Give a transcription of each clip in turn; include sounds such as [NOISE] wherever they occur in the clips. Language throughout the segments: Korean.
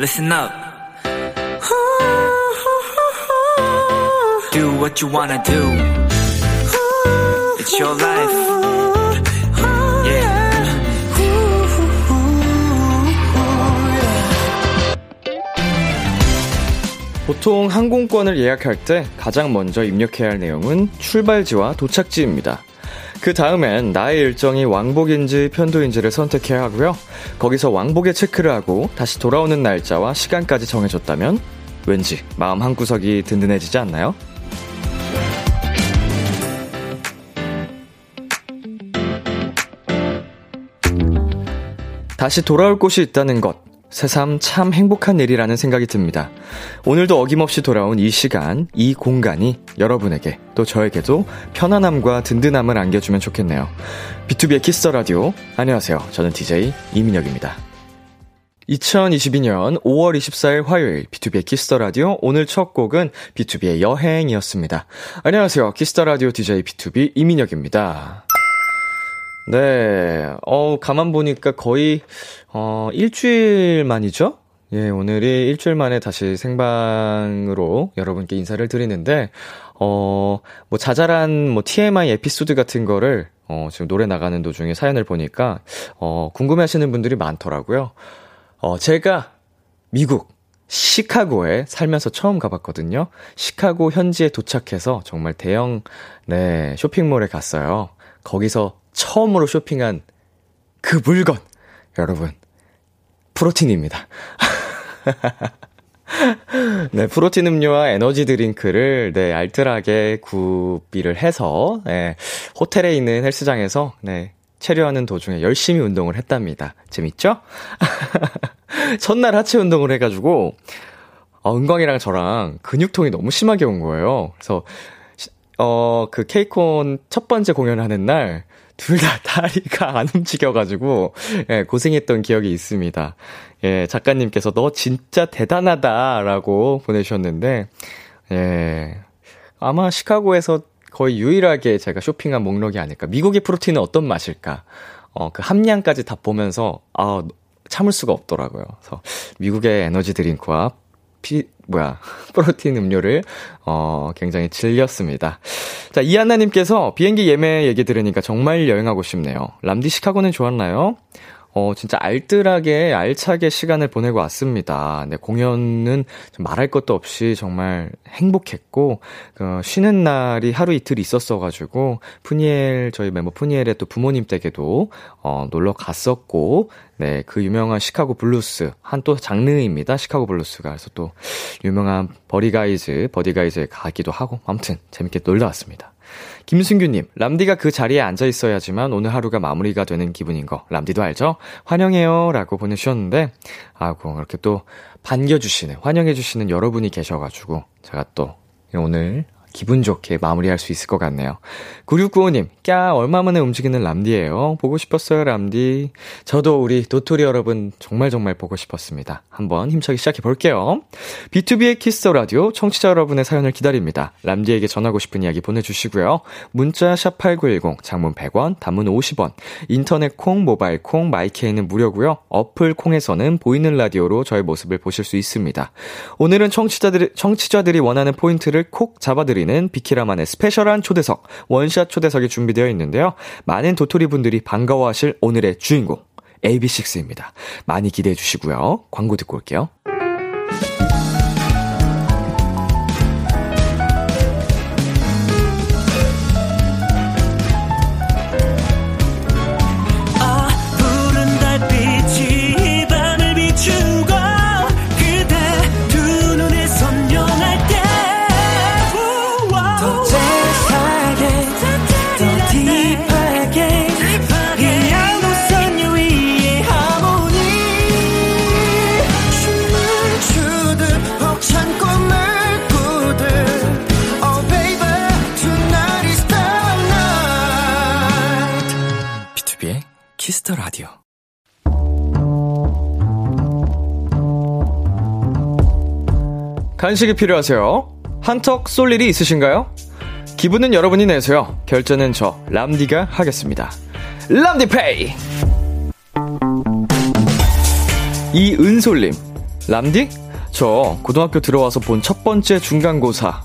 listen up. Do what you wanna do. It's your life. Yeah. 보통 항공권을 예약할 때 가장 먼저 입력해야 할 내용은 출발지와 도착지입니다. 그 다음엔 나의 일정이 왕복인지 편도인지를 선택해야 하고요. 거기서 왕복에 체크를 하고 다시 돌아오는 날짜와 시간까지 정해줬다면 왠지 마음 한구석이 든든해지지 않나요? 다시 돌아올 곳이 있다는 것. 새삼 참 행복한 일이라는 생각이 듭니다. 오늘도 어김없이 돌아온 이 시간, 이 공간이 여러분에게 또 저에게도 편안함과 든든함을 안겨주면 좋겠네요. B2B의 키스터 라디오. 안녕하세요. 저는 DJ 이민혁입니다. 2022년 5월 24일 화요일 B2B의 키스터 라디오 오늘 첫 곡은 BTOB의 여행이었습니다. 안녕하세요. 키스터 라디오 DJ B2B 이민혁입니다. 네. 어, 가만 보니까 거의, 어, 일주일 만이죠? 예, 오늘이 일주일 만에 다시 생방으로 여러분께 인사를 드리는데, 어, 뭐 자잘한 뭐 TMI 에피소드 같은 거를, 어, 지금 노래 나가는 도중에 사연을 보니까, 어, 궁금해 하시는 분들이 많더라고요. 어, 제가 미국, 시카고에 살면서 처음 가봤거든요. 시카고 현지에 도착해서 정말 대형, 네, 쇼핑몰에 갔어요. 거기서 처음으로 쇼핑한 그 물건. 여러분, 프로틴입니다. [LAUGHS] 네, 프로틴 음료와 에너지 드링크를, 네, 알뜰하게 구비를 해서, 네, 호텔에 있는 헬스장에서, 네, 체류하는 도중에 열심히 운동을 했답니다. 재밌죠? [LAUGHS] 첫날 하체 운동을 해가지고, 어, 은광이랑 저랑 근육통이 너무 심하게 온 거예요. 그래서, 어, 그 케이콘 첫 번째 공연을 하는 날, 둘 다 [LAUGHS] 다리가 안 움직여가지고, 예, 고생했던 기억이 있습니다. 예, 작가님께서 너 진짜 대단하다라고 보내주셨는데, 예, 아마 시카고에서 거의 유일하게 제가 쇼핑한 목록이 아닐까. 미국의 프로틴은 어떤 맛일까? 어, 그 함량까지 다 보면서, 아, 참을 수가 없더라고요. 그래서 미국의 에너지 드링크와 피, 뭐야, [LAUGHS] 프로틴 음료를, 어, 굉장히 즐겼습니다. 자, 이한나님께서 비행기 예매 얘기 들으니까 정말 여행하고 싶네요. 람디 시카고는 좋았나요? 어, 진짜 알뜰하게, 알차게 시간을 보내고 왔습니다. 네, 공연은 말할 것도 없이 정말 행복했고, 그, 쉬는 날이 하루 이틀 있었어가지고, 프니엘, 저희 멤버 프니엘의 또 부모님 댁에도, 어, 놀러 갔었고, 네, 그 유명한 시카고 블루스, 한 또 장르입니다. 시카고 블루스가. 그래서 또, 유명한 Buddy Guy's, Buddy Guy's에 가기도 하고, 아무튼, 재밌게 놀다 왔습니다. 김승규님, 람디가 그 자리에 앉아 있어야지만 오늘 하루가 마무리가 되는 기분인 거, 람디도 알죠? 환영해요. 라고 보내주셨는데, 아고, 이렇게 또 반겨주시는, 환영해주시는 여러분이 계셔가지고, 제가 또 오늘 기분 좋게 마무리할 수 있을 것 같네요. 9695님, 꺄, 얼마 만에 움직이는 람디예요. 보고 싶었어요, 람디. 저도 우리 도토리 여러분 정말 정말 보고 싶었습니다. 한번 힘차게 시작해 볼게요. B2B의 키스 라디오 청취자 여러분의 사연을 기다립니다. 람디에게 전하고 싶은 이야기 보내주시고요. 문자 샵8910, 장문 100원, 단문 50원, 인터넷 콩, 모바일 콩, my K는 무료고요. 어플 콩에서는 보이는 라디오로 저의 모습을 보실 수 있습니다. 오늘은 청취자들이, 청취자들이 원하는 포인트를 콕 잡아드리는 비키라만의 special한 초대석, one shot 초대석이 준비되어 있는데요. 많은 도토리 분들이 반가워하실 오늘의 주인공, AB6IX입니다. 많이 기대해 주시고요. 광고 듣고 올게요. 간식이 필요하세요? 한턱 쏠 일이 있으신가요? 기분은 여러분이 내세요. 결제는 저 람디가 하겠습니다. 람디페이. 이은솔님 람디? 저 고등학교 들어와서 본 첫 번째 중간고사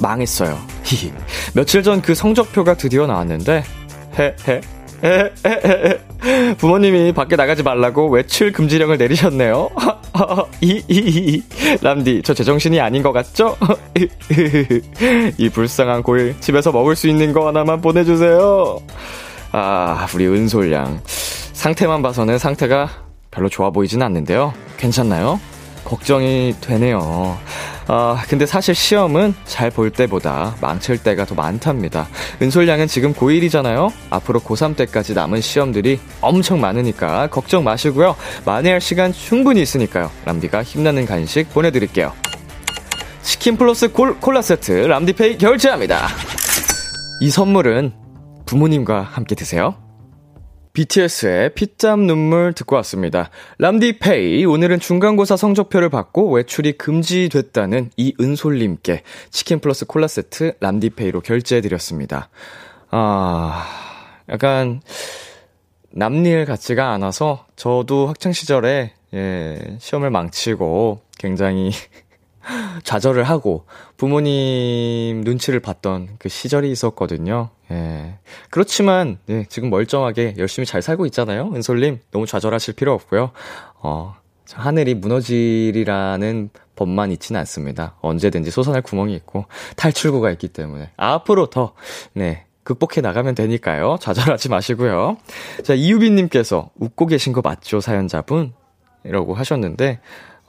망했어요. [LAUGHS] 며칠 전 그 성적표가 드디어 나왔는데 헤헤 [LAUGHS] 부모님이 밖에 나가지 말라고 외출 금지령을 내리셨네요. [LAUGHS] 이이이 람디 저 제정신이 아닌 것 같죠? [LAUGHS] 이 불쌍한 고일 집에서 먹을 수 있는 거 하나만 보내주세요. 아 우리 은솔양 상태만 봐서는 상태가 별로 좋아 보이진 않는데요. 괜찮나요? 걱정이 되네요. 아, 근데 사실 시험은 잘 볼 때보다 망칠 때가 더 많답니다. 은솔 양은 지금 고1이잖아요? 앞으로 고3 때까지 남은 시험들이 엄청 많으니까 걱정 마시고요. 만회할 시간 충분히 있으니까요. 람디가 힘나는 간식 보내드릴게요. 치킨 플러스 골, 콜라 세트 람디페이 결제합니다. 이 선물은 부모님과 함께 드세요. BTS의 피땀 눈물 듣고 왔습니다. 람디페이, 오늘은 중간고사 성적표를 받고 외출이 금지됐다는 이은솔님께 치킨 플러스 콜라 세트 람디페이로 결제해드렸습니다. 아, 약간, 남일 같지가 않아서 저도 학창시절에, 예, 시험을 망치고 굉장히 [LAUGHS] 좌절을 하고 부모님 눈치를 봤던 그 시절이 있었거든요. 예. 그렇지만, 네, 지금 멀쩡하게 열심히 잘 살고 있잖아요. 은솔님, 너무 좌절하실 필요 없고요. 어, 하늘이 무너지리라는 법만 있지는 않습니다. 언제든지 솟아날 구멍이 있고 탈출구가 있기 때문에 앞으로 더, 네, 극복해 나가면 되니까요. 좌절하지 마시고요. 자, 이유빈님께서 웃고 계신 거 맞죠, 사연자분? 이라고 하셨는데,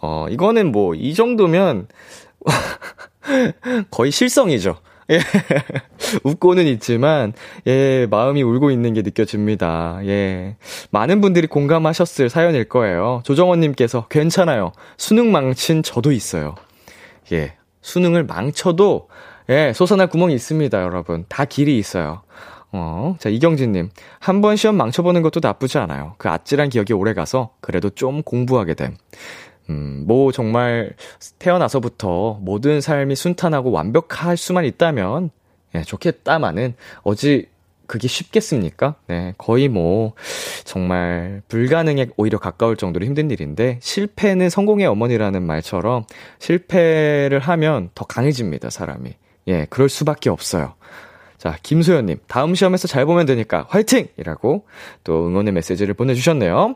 어, 이거는 뭐, 이 정도면, [LAUGHS] 거의 실성이죠. 예. [LAUGHS] 웃고는 있지만, 예, 마음이 울고 있는 게 느껴집니다. 예. 많은 분들이 공감하셨을 사연일 거예요. 조정원님께서, 괜찮아요. 수능 망친 저도 있어요. 예. 수능을 망쳐도, 예, 솟아날 구멍이 있습니다, 여러분. 다 길이 있어요. 어, 자, 이경진님. 한 번 시험 망쳐보는 것도 나쁘지 않아요. 그 아찔한 기억이 오래 가서, 그래도 좀 공부하게 됨. 음, 뭐 정말 태어나서부터 모든 삶이 순탄하고 완벽할 수만 있다면, 예, 좋겠다마는, 어찌 그게 쉽겠습니까? 네, 거의 뭐, 정말 불가능에 오히려 가까울 정도로 힘든 일인데, 실패는 성공의 어머니라는 말처럼, 실패를 하면 더 강해집니다, 사람이. 예, 그럴 수밖에 없어요. 자, 김소연님, 다음 시험에서 잘 보면 되니까 화이팅! 이라고 또 응원의 메시지를 보내주셨네요.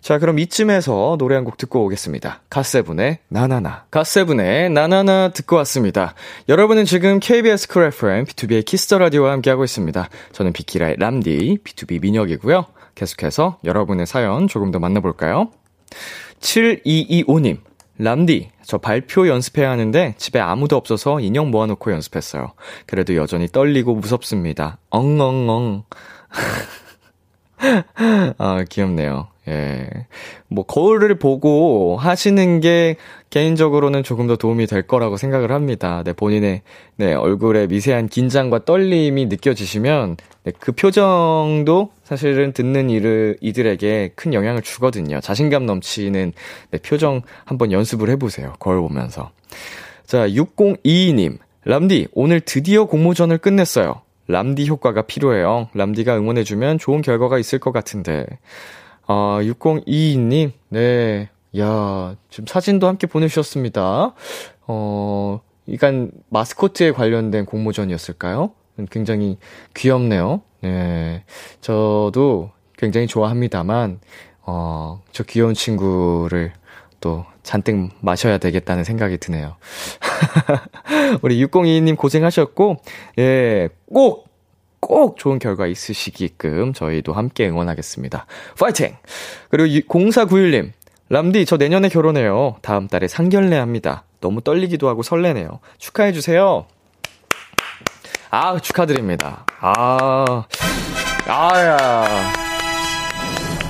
자, 그럼 이쯤에서 노래 한 곡 듣고 오겠습니다. 가세븐의 나나나. 가세븐의 나나나 듣고 왔습니다. 여러분은 지금 KBS 쿨 FM, B2B의 키스터 라디오와 함께하고 있습니다. 저는 비키라의 람디, BTOB 민혁이고요. 계속해서 여러분의 사연 조금 더 만나볼까요? 7225님. 람디, 저 발표 연습해야 하는데 집에 아무도 없어서 인형 모아놓고 연습했어요. 그래도 여전히 떨리고 무섭습니다. 엉엉엉. [LAUGHS] 아, 귀엽네요. 예. 뭐, 거울을 보고 하시는 게 개인적으로는 조금 더 도움이 될 거라고 생각을 합니다. 네, 본인의, 네, 얼굴에 미세한 긴장과 떨림이 느껴지시면, 네, 그 표정도 사실은 듣는 이를, 이들에게 큰 영향을 주거든요. 자신감 넘치는, 네, 표정 한번 연습을 해보세요. 거울 보면서. 자, 6022님. 람디, 오늘 드디어 공모전을 끝냈어요. 람디 효과가 필요해요. 람디가 응원해주면 좋은 결과가 있을 것 같은데. 아, 6022님, 네. 야, 지금 사진도 함께 보내주셨습니다. 어, 이간 마스코트에 관련된 공모전이었을까요? 굉장히 귀엽네요. 네. 저도 굉장히 좋아합니다만, 어, 저 귀여운 친구를 또 잔뜩 마셔야 되겠다는 생각이 드네요. [LAUGHS] 우리 6022님 고생하셨고, 예, 꼭 꼭 좋은 결과 있으시게끔 저희도 함께 응원하겠습니다. 파이팅! 그리고 0491님, 람디, 저 내년에 결혼해요. 다음 달에 상견례 합니다. 너무 떨리기도 하고 설레네요. 축하해주세요. 아, 축하드립니다. 아, 아야.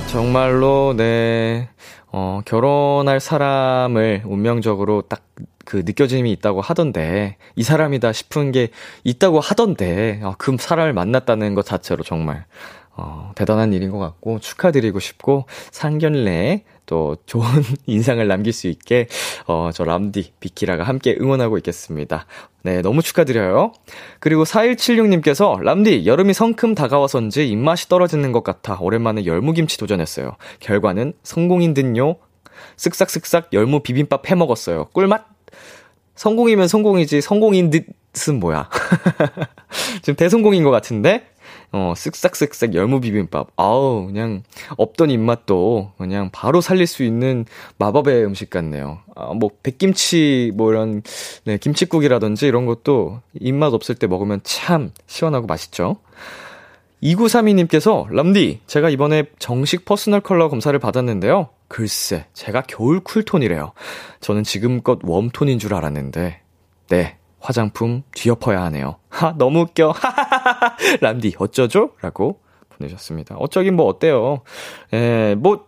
정말로, 네. 어, 결혼할 사람을 운명적으로 딱 그 느껴짐이 있다고 하던데, 이 사람이다 싶은 게 있다고 하던데, 아, 그 사람을 만났다는 것 자체로 정말, 어, 대단한 일인 것 같고, 축하드리고 싶고, 상견례, 또 좋은 [LAUGHS] 인상을 남길 수 있게, 어, 저 람디, 비키라가 함께 응원하고 있겠습니다. 네, 너무 축하드려요. 그리고 4176님께서, 람디, 여름이 성큼 다가와서인지 입맛이 떨어지는 것 같아 오랜만에 열무김치 도전했어요. 결과는 성공인 듯요. 쓱싹쓱싹 열무 비빔밥 해 먹었어요. 꿀맛? 성공이면 성공이지, 성공인 듯은 뭐야. [LAUGHS] 지금 대성공인 것 같은데? 어, 쓱싹쓱싹 열무 비빔밥. 아우, 그냥 없던 입맛도 그냥 바로 살릴 수 있는 마법의 음식 같네요. 아, 뭐, 백김치, 뭐 이런, 네, 김치국이라든지 이런 것도 입맛 없을 때 먹으면 참 시원하고 맛있죠. 2932님께서, 람디, 제가 이번에 정식 personal color 검사를 받았는데요. 글쎄, 제가 겨울 cool tone이래요. 저는 지금껏 warm tone인 줄 알았는데, 네, 화장품 뒤엎어야 하네요. 하, 너무 웃겨. [LAUGHS] 람디, 어쩌죠? 라고 보내셨습니다. 어쩌긴 뭐 어때요. 예, 뭐,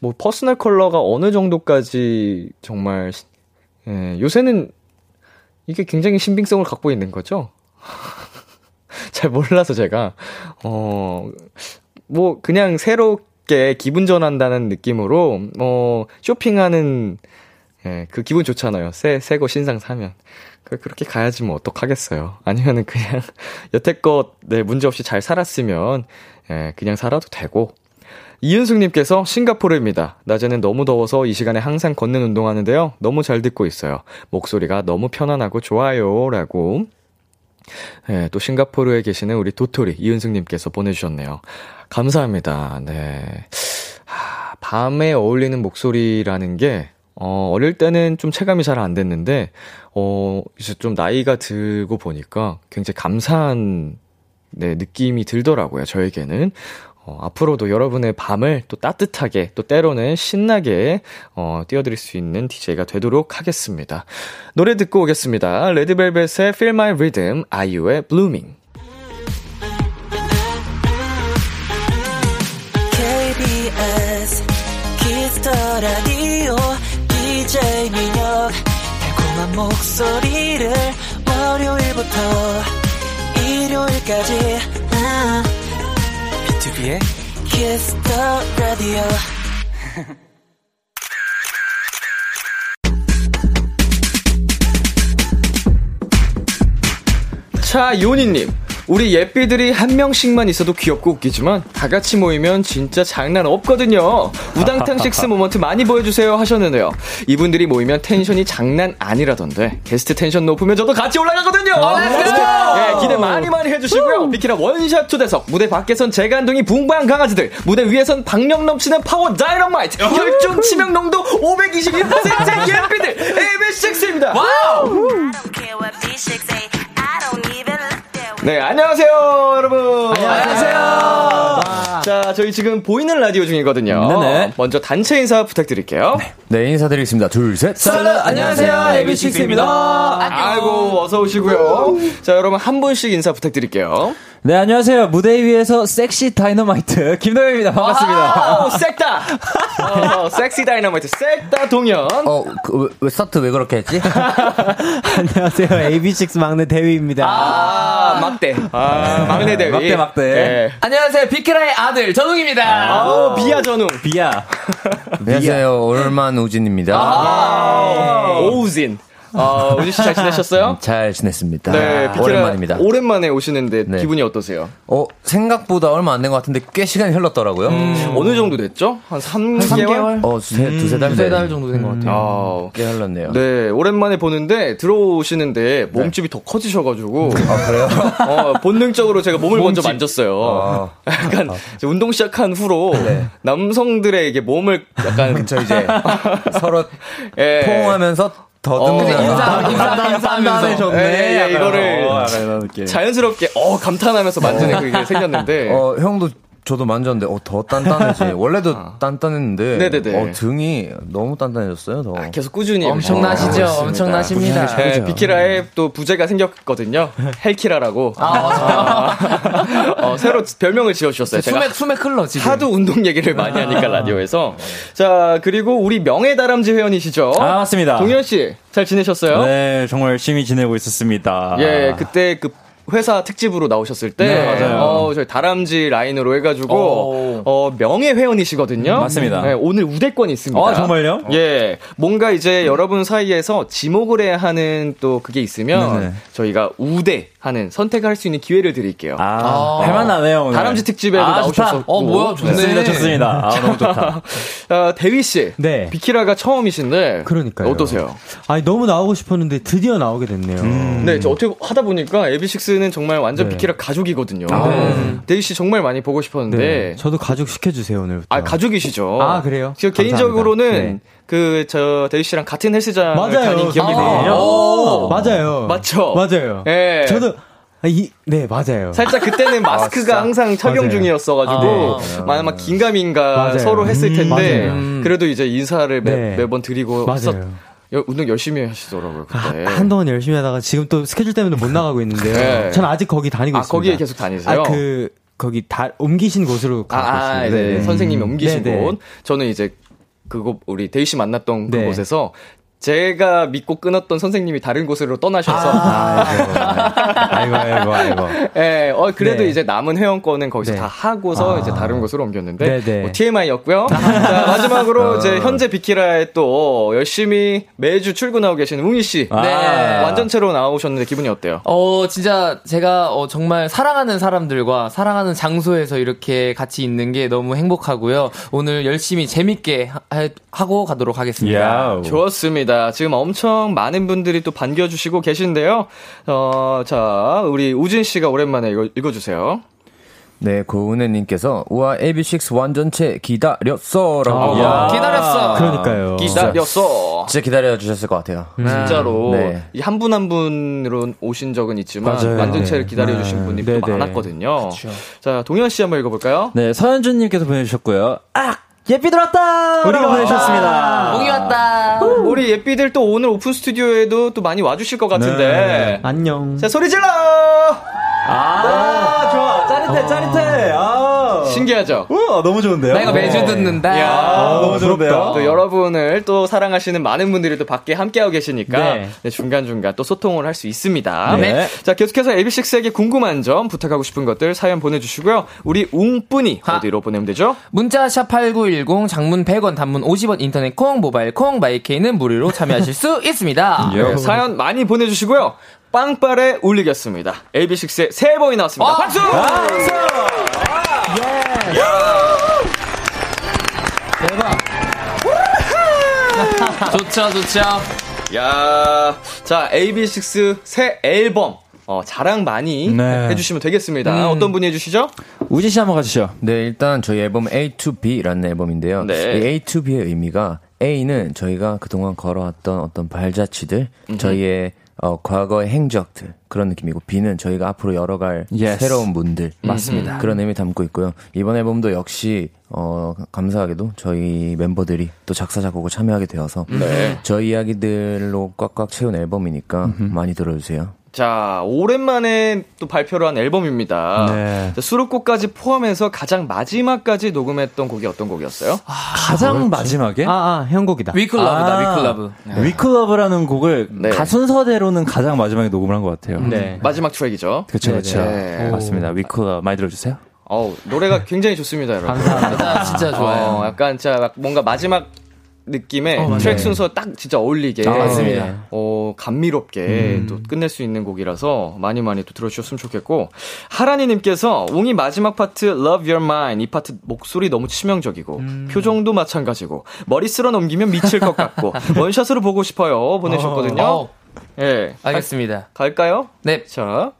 뭐, personal color가 어느 정도까지 정말, 예, 요새는 이게 굉장히 신빙성을 갖고 있는 거죠? [LAUGHS] 잘 몰라서 제가, 어, 뭐, 그냥 새롭게 기분 전환한다는 느낌으로, 어, 쇼핑하는, 예, 그 기분 좋잖아요. 새, 새거 신상 사면. 그, 그렇게 가야지 뭐 어떡하겠어요. 아니면은 그냥 [LAUGHS] 여태껏 네, 문제 없이 잘 살았으면 예, 그냥 살아도 되고. 이은숙님께서 싱가포르입니다. 낮에는 너무 더워서 이 시간에 항상 걷는 운동하는데요. 너무 잘 듣고 있어요. 목소리가 너무 편안하고 좋아요. 라고. 예, 또 싱가포르에 계시는 우리 도토리 이은숙님께서 보내주셨네요. 감사합니다. 네. 하, 밤에 어울리는 목소리라는 게 어, 어릴 때는 좀 체감이 잘 안 됐는데, 어, 이제 좀 나이가 들고 보니까 굉장히 감사한, 네, 느낌이 들더라고요, 저에게는. 어, 앞으로도 여러분의 밤을 또 따뜻하게, 또 때로는 신나게, 어, 띄워드릴 수 있는 DJ가 되도록 하겠습니다. 노래 듣고 오겠습니다. 레드벨벳의 Feel My Rhythm, 아이유의 Blooming. KBS Kiss the Radio DJ 민혁 달콤한 목소리를 월요일부터 일요일까지 아, BTOB의 Kiss the Radio 자, 요니님. 우리 예삐들이 한 명씩만 있어도 귀엽고 웃기지만 다 같이 모이면 진짜 장난 없거든요. 우당탕 six moment [LAUGHS] 많이 보여주세요 하셨는데요. 이분들이 모이면 tension이 장난 아니라던데 게스트 텐션 높으면 저도 같이 올라가거든요. 네, 기대 많이 많이 해주시고요. 비키라 one shot 초대석 무대 밖에선 재간둥이 붕방 강아지들 무대 위에선 박력 넘치는 파워 다이너마이트 혈중 치명 농도 522%의 예삐들 AB6IX입니다. 와우! 네, 안녕하세요, 여러분. 안녕하세요. 자, 저희 지금 보이는 라디오 중이거든요. 네네. 먼저 단체 인사 부탁드릴게요. 네, 인사드리겠습니다. 둘, 셋. Absolute, 안녕하세요, AB6IX입니다. 아이고, 어서 오시고요. 자, 여러분 한 분씩 인사 부탁드릴게요. 네, 안녕하세요. 무대 위에서 섹시 다이너마이트 김동현입니다. 반갑습니다. 아우, 섹다. 어, 섹시 다이너마이트, 섹다 동현. 어, 그, 왜, 왜 스타트 왜 그렇게 했지? [LAUGHS] 안녕하세요. AB6 막내 대휘입니다. 아, 막대. 아, 막내 대위. 막대, 막대. 네. 안녕하세요. 비키라의 아들, 전웅입니다. 아우, 비아 전웅. 비아. 안녕하세요. 오늘만 우진입니다. 아, 오우진. 아, 우진 씨 잘 지내셨어요? 잘 지냈습니다. 네, 비키라 오랜만입니다. 오랜만에 오시는데 네. 기분이 어떠세요? 어, 생각보다 얼마 안 된 것 같은데 꽤 시간이 흘렀더라고요. 어느 정도 됐죠? 한 3 개월? 어, 두세, 두세 달, 두세 네. 달 정도 된 것 같아요. 아, 꽤 흘렀네요. 네, 오랜만에 보는데 들어오시는데 몸집이 더 커지셔가지고. 아, 그래요? [LAUGHS] 어, 본능적으로 제가 몸을 먼저 만졌어요. 아. [LAUGHS] 약간 이제 운동 시작한 후로 남성들의 이게 몸을 약간 [LAUGHS] 저 이제 서로 예. 포옹하면서 더듬으면서. 인사, 인사, 인사하면서. 예, 예, 이거를 어. 자연스럽게 어 감탄하면서 만지는 그게 생겼는데. 어, 형도 저도 만졌는데 어, 더 단단해지. [LAUGHS] 원래도 단단했는데 네네네. 어, 등이 너무 단단해졌어요. 더. 계속 꾸준히 엄청나시죠? 있습니다. 엄청나십니다. 네, 비키라에 또 부제가 생겼거든요. 헬키라라고. 아, 어, 새로 별명을 지어주셨어요. 제가 수맥, 수맥 흘러, 지금. 하도 운동 얘기를 많이 하니까 라디오에서. 자, 그리고 우리 명예다람쥐 회원이시죠? 아, 맞습니다. 동현 씨, 잘 지내셨어요? 네, 정말 열심히 지내고 있었습니다. 예, 그때 그 회사 특집으로 나오셨을 때, 네, 맞아요. 어, 저희 다람쥐 라인으로 해가지고, 오. 어, 명예 회원이시거든요. 맞습니다. 네, 오늘 우대권이 있습니다. 아, 정말요? 예, 뭔가 이제 여러분 사이에서 지목을 해야 하는 또 그게 있으면 네네. 저희가 우대 하는 선택을 할수 있는 기회를 드릴게요. 아, 할만하네요, 오늘. 다람쥐 특집에도 아, 나오셨었고. 어, 뭐야, 좋네. 좋습니다, 좋습니다. 아, 너무 좋다. [LAUGHS] 어, 대휘 씨, 네. 비키라가 처음이신데, 그러니까요. 어떠세요? 아니 너무 나오고 싶었는데 드디어 나오게 됐네요. 네, 저 어떻게 하다 보니까 에비식스 는 정말 완전 네. 비키라 가족이거든요. 네. 대휘 씨 정말 많이 보고 싶었는데, 네. 저도 가족 시켜주세요 오늘부터. 아 가족이시죠. 아, 그래요? 저. 개인적으로는 네. 그저 대휘 씨랑 같은 맞아요. 다닌 기억이 아, 나요. 오, 맞아요. 맞죠? 맞아요. 예. 저도 아, 이, 네 맞아요. 살짝 그때는 마스크가 항상 착용 맞아요. 중이었어가지고 아, 막, 막 긴가민가 맞아요. 서로 했을 음, 텐데 맞아요. 그래도 이제 인사를 매, 네. 매번 드리고 맞아요. 운동 열심히 하시더라고요 그때. 한동안 열심히 하다가 지금 또 스케줄 때문에 못 나가고 있는데요. [LAUGHS] 네. 저는 아직 거기 다니고 아 있습니다. 거기에 계속 다니세요? 아, 그 거기 다 옮기신 곳으로 가고 아, 아, 있습니다. 네. 선생님이 옮기신 네, 네. 곳. 저는 이제 그곳 우리 대휘 씨 만났던 네. 그곳에서 제가 믿고 끊었던 선생님이 다른 곳으로 떠나셔서 아이고 아이고 아이고. 예, 어, 그래도 네. 이제 남은 회원권은 거기서 네. 다 하고서 아. 이제 다른 곳으로 옮겼는데, 네, 네. 뭐 TMI였고요. 자, 마지막으로 이제 현재 비키라에 또 열심히 매주 출근하고 계시는 웅이 씨. 네. 완전체로 나오셨는데 기분이 어때요? 어, 진짜 제가 어, 정말 사랑하는 사람들과 사랑하는 장소에서 이렇게 같이 있는 게 너무 행복하고요. 오늘 열심히 재밌게 하, 하 고 가도록 하겠습니다. 야우. 좋습니다. 지금 엄청 많은 분들이 또 반겨주시고 계신데요. 어, 자, 우리 우진 씨가 오랜만에 이거 읽어주세요. 네, 고은혜님께서 우와 AB6 완전체 기다렸어라고. 아, 기다렸어. 그러니까요. 기다렸어. 진짜 기다려 주셨을 것 같아요. 진짜로 네. 한분 한 분으로 오신 적은 있지만 맞아요. 완전체를 네. 기다려 주신 네. 분이 네, 또 네. 많았거든요. 자, 동현 씨 한번 읽어볼까요? 네, 서현준님께서 보내주셨고요. 아! 예삐 들었다! 우리가 라고 보내주셨습니다. 웅이 왔다. 우리 예삐들 또 오늘 오픈 스튜디오에도 또 많이 와주실 것 같은데. 네. 안녕. 자, 소리 질러! 아, 좋아. 짜릿해, 짜릿해. 아. 신기하죠? 우와, 너무 좋은데요? 나 이거 매주 듣는다. 이야, 아, 너무 좋은데요? 또 여러분을 또 사랑하시는 많은 분들이 또 밖에 함께하고 계시니까 네. 네, 중간중간 또 소통을 할 수 있습니다. 네. 자, 계속해서 AB6IX에게 궁금한 점, 부탁하고 싶은 것들 사연 보내주시고요. 우리 웅뿐이 하. 어디로 보내면 되죠? 문자 샵8910 장문 100원 단문 50원 인터넷 콩 모바일 콩 마이케이는 무료로 참여하실 수 [LAUGHS] 있습니다. 네, 사연 많이 보내주시고요. 빵빠레 울리겠습니다. AB6IX의 새 앨범이 나왔습니다. 아, 박수! 좋죠, 좋죠. 야, 자 AB6IX 새 앨범 어, 자랑 많이 네. 해주시면 되겠습니다. 어떤 분이 해주시죠? 우지 씨 한번 가주시죠. 네, 일단 저희 앨범 A to B라는 앨범인데요. 네. 이 A to B의 의미가 A는 저희가 그동안 걸어왔던 어떤 발자취들, 저희의 어, 과거의 행적들 그런 느낌이고 B는 저희가 앞으로 열어갈 Yes. 새로운 문들 맞습니다. 그런 의미 담고 있고요. 이번 앨범도 역시 어, 감사하게도 저희 멤버들이 또 작사 작곡을 참여하게 되어서 네. 저희 이야기들로 꽉꽉 채운 앨범이니까 많이 들어주세요. 자, 오랜만에 또 발표를 한 앨범입니다. 네. 자, 수록곡까지 포함해서 가장 마지막까지 녹음했던 곡이 어떤 곡이었어요? 가장 마지막에? 아, 아, 형 곡이다. We Could Love다, 아. We Could Love. We Could Love라는 곡을 네. 가순서대로는 가장 마지막에 녹음을 한 것 같아요. 네. 마지막 트랙이죠. 그렇죠, 그렇죠. 네. 맞습니다. We Could Love 많이 들어주세요. 어우, 노래가 굉장히 좋습니다, 여러분. 진짜, 진짜 좋아요. 어, 약간 진짜 막 뭔가 마지막 느낌의 어. 트랙 순서 딱 진짜 어울리게 아, 맞습니다. 어, 감미롭게 또 끝낼 수 있는 곡이라서 많이 많이 또 들어주셨으면 좋겠고 하라니님께서 웅이 마지막 파트 Love Your Mind 이 파트 목소리 너무 치명적이고 표정도 마찬가지고 머리 쓸어 넘기면 미칠 것 같고 [LAUGHS] 원샷으로 보고 싶어요 보내셨거든요. 어, 예, 알겠습니다. 갈 까요? 네. 자,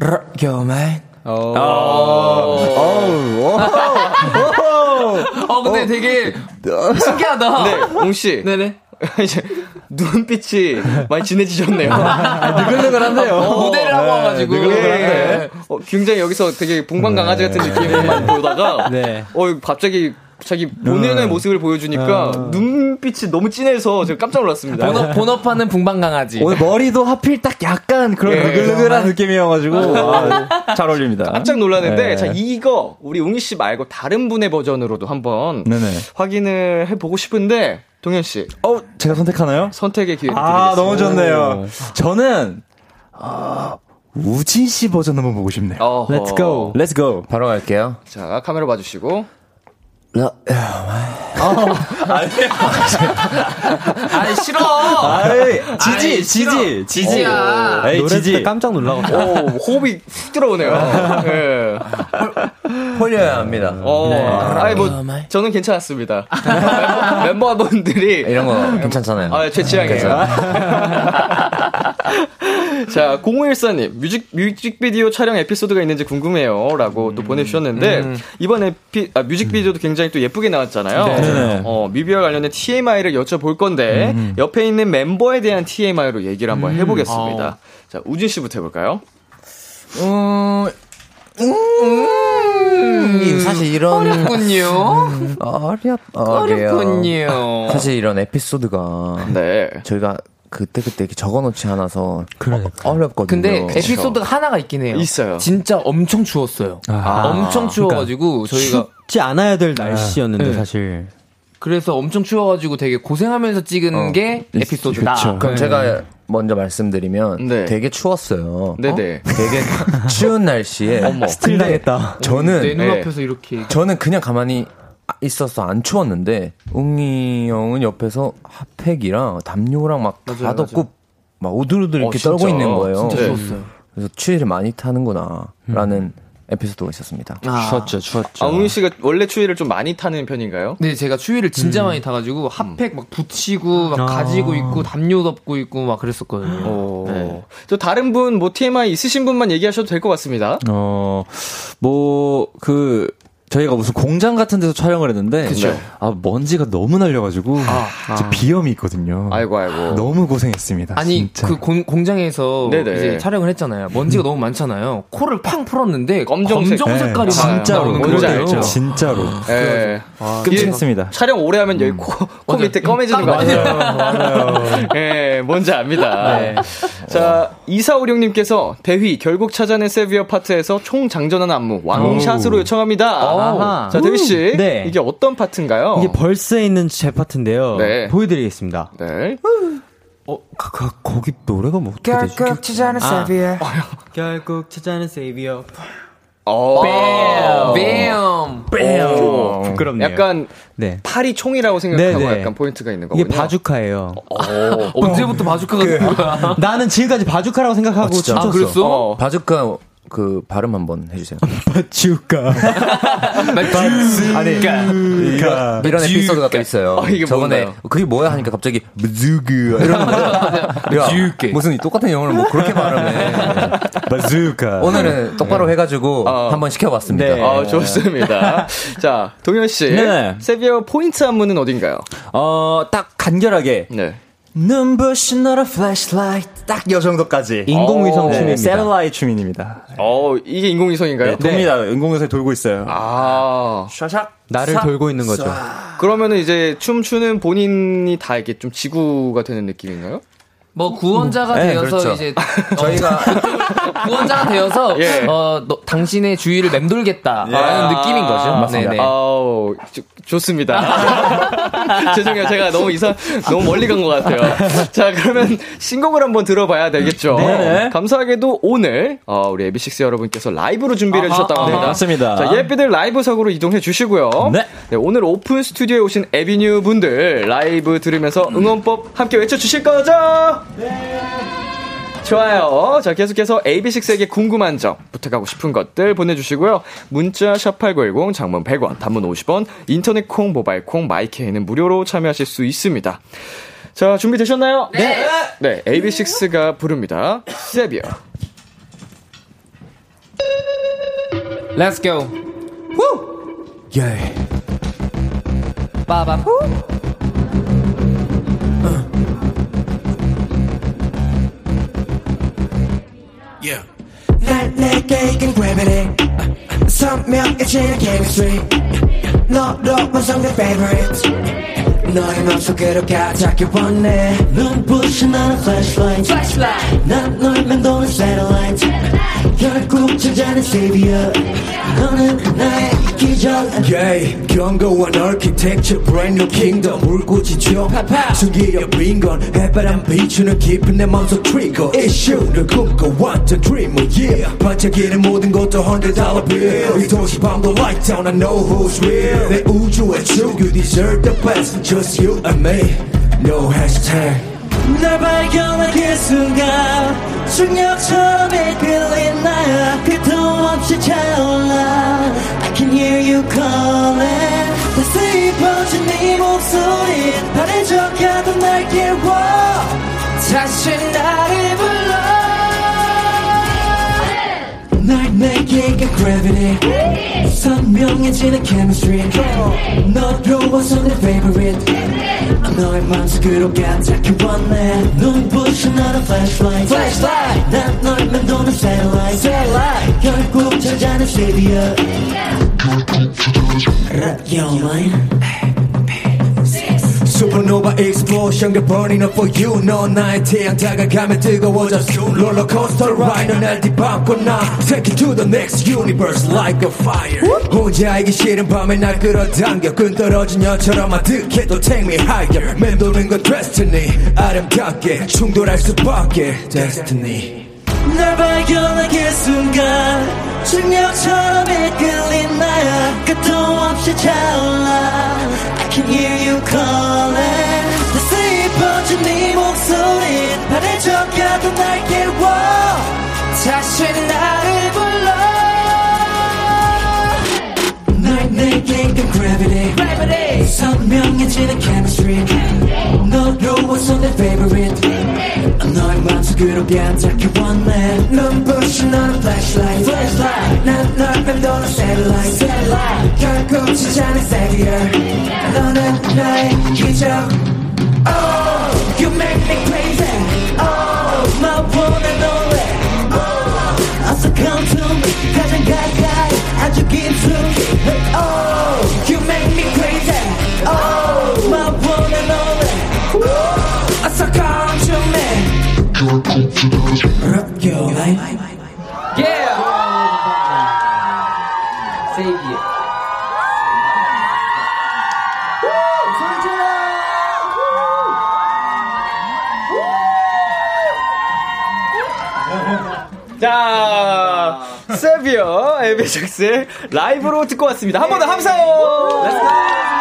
Rock your mind. [LAUGHS] 어, 근데 되게 신기하다. 네, 웅 씨. 네네. [LAUGHS] 이제 눈빛이 많이 진해지셨네요. [LAUGHS] 느글느글한데요. 어, 무대를 하고 와가지고. 예. 어, 굉장히 여기서 되게 봉방 강아지 같은 느낌만 보다가 네. 어 갑자기 자기 본연의 모습을 보여주니까 눈빛이 너무 진해서 제가 깜짝 놀랐습니다. 본업, 본업하는 붕방 강아지. 오늘 머리도 하필 딱 약간 그런 예. 느글느글한 느낌이어가지고 [LAUGHS] 아, 잘 어울립니다. 깜짝 놀랐는데 네. 자 이거 우리 웅이 씨 말고 다른 분의 버전으로도 한번 네네. 확인을 해보고 싶은데 동현 씨 어, 제가 선택하나요? 선택의 기회를 아, 드리겠습니다. 너무 좋네요. 저는 아, 우진 씨 버전 한번 보고 싶네요. 어허. Let's go. Let's go. 바로 갈게요. 자 카메라 봐주시고 아이, 싫어! 아이, 지지, 아이, 싫어. 지지, 지지. 지지야. 에이, 노래 지지. 깜짝 놀라가지고. 오 호흡이 훅 들어오네요. 예. 홀려야 합니다. 어, 아니 뭐 저는 괜찮았습니다. 멤버- [LAUGHS] 멤버 분들이 이런 거 괜찮잖아요. 아, 제 취향이에요. [LAUGHS] 자, 0514님, 뮤직, 뮤직비디오 촬영 에피소드가 있는지 궁금해요. 라고 또 보내주셨는데, 이번 에피, 아, 뮤직비디오도 굉장히 또 예쁘게 나왔잖아요. 네. 어, 뮤비와 관련된 TMI를 여쭤볼 건데, 옆에 있는 member에 대한 TMI로 얘기를 한번 해보겠습니다. 자, 우진 씨부터 해볼까요? 음, 음, 사실 이런 어렵군요. 어렵 어려요. 어렵군요. 사실 이런 에피소드가 네. 저희가 그때 그때 이렇게 적어놓지 않아서 어렵거든요. 근데 에피소드가 하나가 있긴 해요. 있어요. 진짜 엄청 추웠어요. 아. 엄청 추워가지고 저희가 춥지 않아야 될 날씨였는데 네. 사실. 그래서 엄청 추워가지고 되게 고생하면서 찍은 게 에피소드다. 그쵸. 그럼 제가 먼저 말씀드리면 네. 되게 추웠어요. 네네. 되게 [LAUGHS] 추운 날씨에. 스틸 당했다. 저는 내 네. 눈앞에서 이렇게 저는 그냥 가만히 있어서 안 추웠는데 웅이 형은 옆에서 핫팩이랑 담요랑 막다 맞아요, 덮고 막 오들오들 이렇게 어. 떨고 있는 거예요. 진짜 네. 추웠어요. 그래서 추위를 많이 타는구나라는 에피소드가 있었습니다. 추웠죠, 추웠죠. 아, 웅이 씨가 원래 추위를 좀 많이 타는 편인가요? 네, 제가 추위를 진짜 많이 타가지고 핫팩 막 붙이고 막 아. 가지고 있고 담요 덮고 있고 막 그랬었거든요. 어. 네. 또 다른 분, 뭐 TMI 있으신 분만 얘기하셔도 될 것 같습니다. 어, 뭐, 그, 저희가 무슨 공장 같은 데서 촬영을 했는데, 그쵸. 아, 먼지가 너무 날려가지고, 진짜 비염이 있거든요. 아이고, 아이고. 너무 고생했습니다. 아니 진짜. 그 공, 공장에서 네네. 이제 촬영을 했잖아요. 먼지가 너무 많잖아요. 코를 팡 풀었는데 검정색. 검정 색깔이 네, 막 진짜로, 뭔지 거예요. 알죠? 진짜로. 예. 끔찍했습니다. 촬영 오래 하면 여기 코, 코 밑에 검해지는 거 아니에요? 예, 뭔지 압니다. 네. 자, 2456님께서 대휘 결국 찾아낸 세비어 파트에서 총 장전한 안무 왕샷으로 요청합니다. 아하. 자, 대휘 씨. 네. 이게 어떤 파트인가요? 이게 벌스에 있는 제 파트인데요. 네. 보여드리겠습니다. 네. 어, 가, 가, 거기 노래가 뭐 어떻게 되지? 결국 찾아는 세비어. 결국 찾아는 세비어. 어. 뱀. 오. 부끄럽네요. 약간 네. 팔이 총이라고 생각하고 네네. 약간 포인트가 있는 이게 거군요. 바주카예요. 언제부터 바주카가 된 거야? [LAUGHS] 나는 지금까지 바주카라고 생각하고 진짜? 춤췄어. 아, 그랬어? 어. 바주카 그 발음 한번 해주세요. [LAUGHS] 바주카. [LAUGHS] 아니, 그러니까. 이런 에피소드가 또 있어요. 어, 이게 저번에 뭔가요? 그게 뭐야 하니까 갑자기 무즈그 이러는 거야. [LAUGHS] 야, 무슨 똑같은 영어를 뭐 그렇게 발음해. 바즈카. 오늘은 똑바로 해가지고 어. 한번 시켜봤습니다. 네. 아, 좋습니다. 자, 동현 씨. 네. Savior 포인트 안무는 어딘가요? 어, 딱 간결하게. 네. 눈부신 너의 flashlight. 딱요 정도까지. 인공위성 어, 춤입니다. Satellite 춤입니다. 어, 이게 인공위성인가요? 네, 돕니다. 인공위성이 돌고 있어요. 아. 샤샥. 나를 싹. 돌고 있는 거죠. 그러면은 이제 춤 추는 본인이 다 이렇게 좀 지구가 되는 느낌인가요? 뭐 구원자가 네, 되어서 그렇죠. 이제 [LAUGHS] 저희가 [LAUGHS] 구원자가 되어서 예. 어 너, 당신의 주위를 맴돌겠다라는 아, 느낌인 거죠. 맞습니다. 네네. 아우, 좋- 좋습니다. [LAUGHS] 죄송해요. 제가 너무 이상, 너무 멀리 간 것 같아요. 자, 그러면 신곡을 한번 들어봐야 되겠죠. 네. 감사하게도 오늘, 어, 우리 에비식스 여러분께서 라이브로 준비를 해주셨다고 네, 합니다. 맞습니다. 자, 예삐들 라이브석으로 이동해 주시고요. 네. 오늘 오픈 스튜디오에 오신 에비뉴 분들 라이브 들으면서 응원법 함께 외쳐주실 거죠? 좋아요. 자, 계속해서 AB6IX에게 궁금한 점, 부탁하고 싶은 것들 보내주시고요. 문자 샵8910, 장문 100원, 단문 50원, 인터넷 콩, 모바일 콩, 마이케이는 무료로 참여하실 수 있습니다. 자, 준비되셨나요? 네. 네, AB6IX가 부릅니다. 세비어. Let's go. 예. 빠밤. 내게 이긴 gravity 선명해지는 chemistry 너로 완성된 favorite 너의 맘속으로 가닿길 원해 눈부신 나는 flashlight 난널 맴도는 satellite 결국 찾아낸 savior 너는 나의 기적 Yeah, 견고한 architecture, brand new kingdom 물꽃이 죠 숨기려 빈건 해바람 비추는 깊은 내 맘속 trigger issue를 꿈꿔왔던 dreamer yeah 반짝이는 모든 것도 hundred dollar bill 이 도시 밤도 light down I know who's real 내 우주의 축 you deserve the best Just you and me. No hashtag. 날 발견한 그 순간 중력처럼 이끌린 나 끝도 없이 차올라. I can hear you calling. 다시 퍼진 네 목소리. 바래져 가던 날 깨워. 다시 나를 불러 내게 이긴 gravity 선명해지는 chemistry 너로 와서 내 favorite 너의 맘속으로 가닿길 원해 눈부신 나는 flashlight 난널 맴도는 satellite 결국 찾아낸 savior Rock your mind Supernova explosion get burning up for you 넌 나의 태양 다가가면 뜨거워져 soon 롤러코스터 ride 넌날 뒤바꿔 나 Take it to the next universe like a fire 혼자 알기 싫은 밤에 날 끌어당겨 끈 떨어진 여처럼 아득해도 take me higher 맴도는 건 destiny 아름답게 충돌할 수밖에 destiny 날 발견한 그 순간 중력처럼 이끌린 나야 끝도 없이 차올라 I can hear you calling. 다시 퍼진 네 목소리 바래져가던 날 깨워 다시 나를 불러 날 내게 이끈 gravity, 선명해지는 chemistry. 너로 와서 내 favorite 너의 맘속으로 가닿길 원해 눈부신 너는 flashlight, 난널 맴도는 satellite, 결국 찾아낸 savior 너는 나의 기적 Oh, you make me crazy Oh, one and only Oh, 어서 come to me 가장 가까이 아주 깊숙이 Oh, 세비어 에비젝스의 라이브로 듣고 왔습니다. 한 번 더 함사요!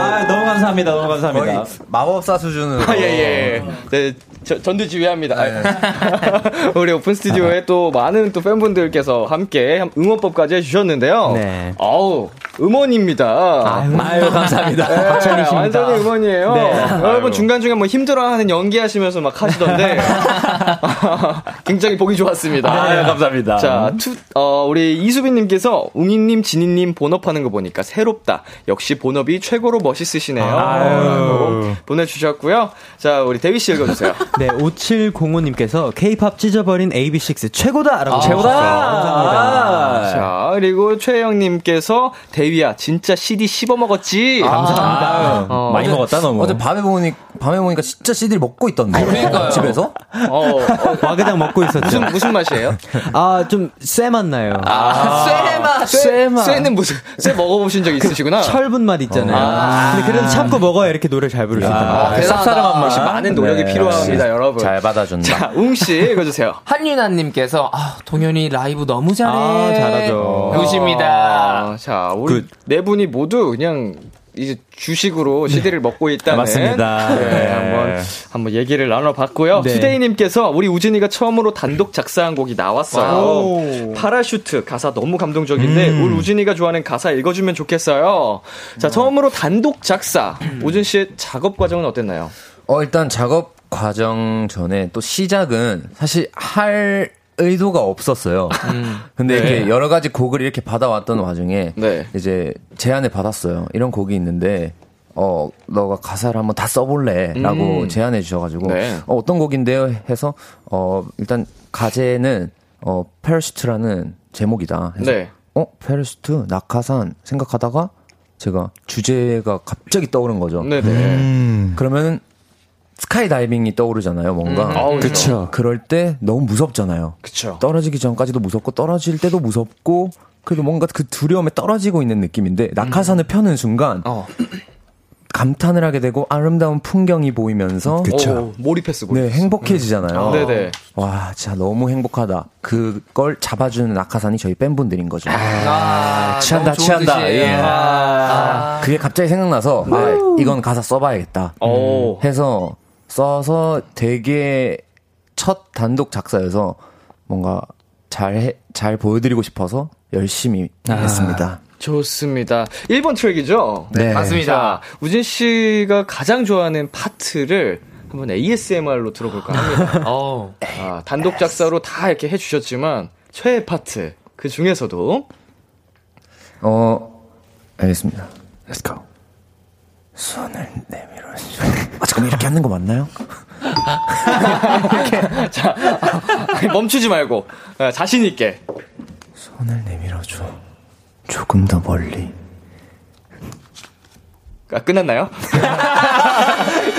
아, 너무 감사합니다. 너무 감사합니다. 마법사 수준으로. 아, 예, 예. 네, 저, 전두지휘합니다. [LAUGHS] 우리 오픈 스튜디오에 또 많은 또 팬분들께서 함께 응원법까지 해주셨는데요. 네. 어우, 음원입니다. 아유, 감사합니다. 네, 박찬희십니다. 완전히 음원이에요. 네. 여러분 중간중간 뭐 힘들어하는 연기하시면서 막 하시던데 [LAUGHS] [LAUGHS] 굉장히 보기 좋았습니다. 아유, 감사합니다. 자, 투, 어, 우리 이수빈님께서 웅이님, 진희님 본업하는 거 보니까 새롭다. 역시 본업이 최고로 멋있으시네요. 라고 보내주셨고요. 자, 우리 대휘 씨 읽어주세요. [LAUGHS] 네, 5705님께서 K-팝 찢어버린 AB6 최고다라고 아, 최고다. 감사합니다. 자, 그리고 최혜영님께서 대휘야 진짜 CD 씹어 먹었지. 감사합니다. 어, 많이 어제- 먹었다, 너무. 어제 밤에 보니 밤에 보니까 진짜 CD를 먹고 있던데. 그러니까요. 집에서? 어, 어, [LAUGHS] 와그작 먹고 있었죠. 무슨 무슨 맛이에요? 아, 좀 쎄맛 나요. 아, 쇠맛, 쇠, 쇠맛. 쇠는 무슨 쇠 먹어보신 적 있으시구나. 철분 맛 있잖아요. 아. 근데 그래도 참고 먹어야 이렇게 노래 잘 부를 수 있다. 아, 대단하다. 쌉싸름한 맛이 많은 노력이 네, 필요합니다, 여러분. 잘 받아준다. 자, 웅씨 읽어주세요. [LAUGHS] 한윤아님께서 아 동현이 라이브 너무 잘해. 아, 잘하죠. 굿입니다. 아, 자, 우리 네 분이 모두 그냥 이제 주식으로 CD를 먹고 있다는 맞습니다. 네, 네. 한번 한번 얘기를 나눠봤고요. 네. 투데이님께서 우리 우진이가 처음으로 단독 작사한 곡이 나왔어요. 파라슈트 가사 너무 감동적인데 우리 우진이가 좋아하는 가사 읽어주면 좋겠어요. 자, 처음으로 단독 작사 우진 씨의 작업 과정은 어땠나요? 어, 일단 작업 과정 전에 또 시작은 사실 할 의도가 없었어요. 근데 이렇게 여러 가지 곡을 이렇게 받아왔던 와중에 네. 이제 제안을 받았어요. 이런 곡이 있는데 어 너가 가사를 한번 다 써볼래라고 음. 제안해 주셔가지고 네. 어, 어떤 곡인데요 해서 어 일단 가제는 어, Parachute라는 제목이다. 해서 네. 어, Parachute, 낙하산 생각하다가 제가 주제가 갑자기 떠오른 거죠. 네네. 음. 그러면 스카이 다이빙이 떠오르잖아요, 뭔가. 음, 아우, 그쵸. 그럴 때 너무 무섭잖아요. 그쵸. 떨어지기 전까지도 무섭고 떨어질 때도 무섭고 그래도 뭔가 그 두려움에 떨어지고 있는 느낌인데 낙하산을 펴는 순간 어. 감탄을 하게 되고 아름다운 풍경이 보이면서 오, 몰입했어, 몰입. 네, 행복해지잖아요. 네네. 와, 진짜 너무 행복하다. 그걸 잡아주는 낙하산이 저희 팬분들인 거죠. 아, 취한다, 좋은 취한다. 뜻이에요. 예. 아. 그게 갑자기 생각나서 아, 이건 가사 써봐야겠다. 오. 해서 써서 되게 첫 단독 작사여서 뭔가 잘, 해, 잘 보여드리고 싶어서 열심히 했습니다. 좋습니다. 1번 트랙이죠? 네. 맞습니다. 자, 우진 씨가 가장 좋아하는 파트를 한번 ASMR로 들어볼까 합니다. [LAUGHS] 어. 아, 단독 작사로 다 이렇게 해주셨지만, 최애 파트, 그 중에서도, 어, 알겠습니다. Let's go. 손을 내밀어 줘. 아, 잠깐만, 이렇게 하는 거 맞나요? [LAUGHS] 자, 아니, 멈추지 말고, 아, 자신 있게. 손을 내밀어 줘. 조금 더 멀리. 아, 끝났나요? [LAUGHS]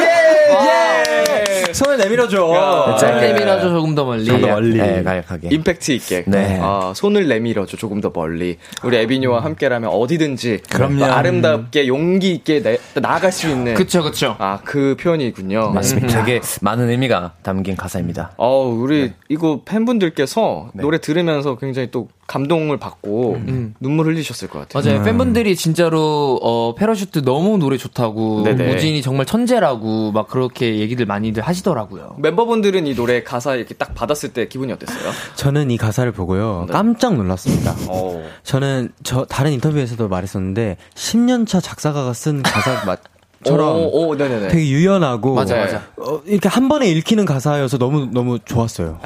손을 내밀어줘. 야, 짧게 밀어줘 조금 더 멀리. 조금 더 멀리. 네, 가약하게. 임팩트 있게. 네. 아, 손을 내밀어줘, 조금 더 멀리. 우리 에비뉴와 함께라면 어디든지. 그럼요. 또 아름답게, 용기 있게 내- 나아갈 수 있는. 그쵸, 그쵸. 아, 그 표현이군요. 맞습니다. 되게 많은 의미가 담긴 가사입니다. 어, 우리 이거 팬분들께서 노래 들으면서 굉장히 또 감동을 받고 눈물 흘리셨을 것 같아요. 맞아요. 팬분들이 진짜로 어 Parachute 너무 노래 좋다고 네네. 우진이 정말 천재라고 막 그렇게 얘기들 많이들 하시더라고요. 멤버분들은 이 노래 가사 이렇게 딱 받았을 때 기분이 어땠어요? 저는 이 가사를 보고요. 네. 깜짝 놀랐습니다. 어. 저는 저 다른 인터뷰에서도 말했었는데 10년차 작사가가 쓴 가사 맛 [LAUGHS] 처럼 오, 오, 네네네. 되게 유연하고 맞아요, 맞아요. 어, 이렇게 한 번에 읽히는 가사여서 너무 너무 좋았어요.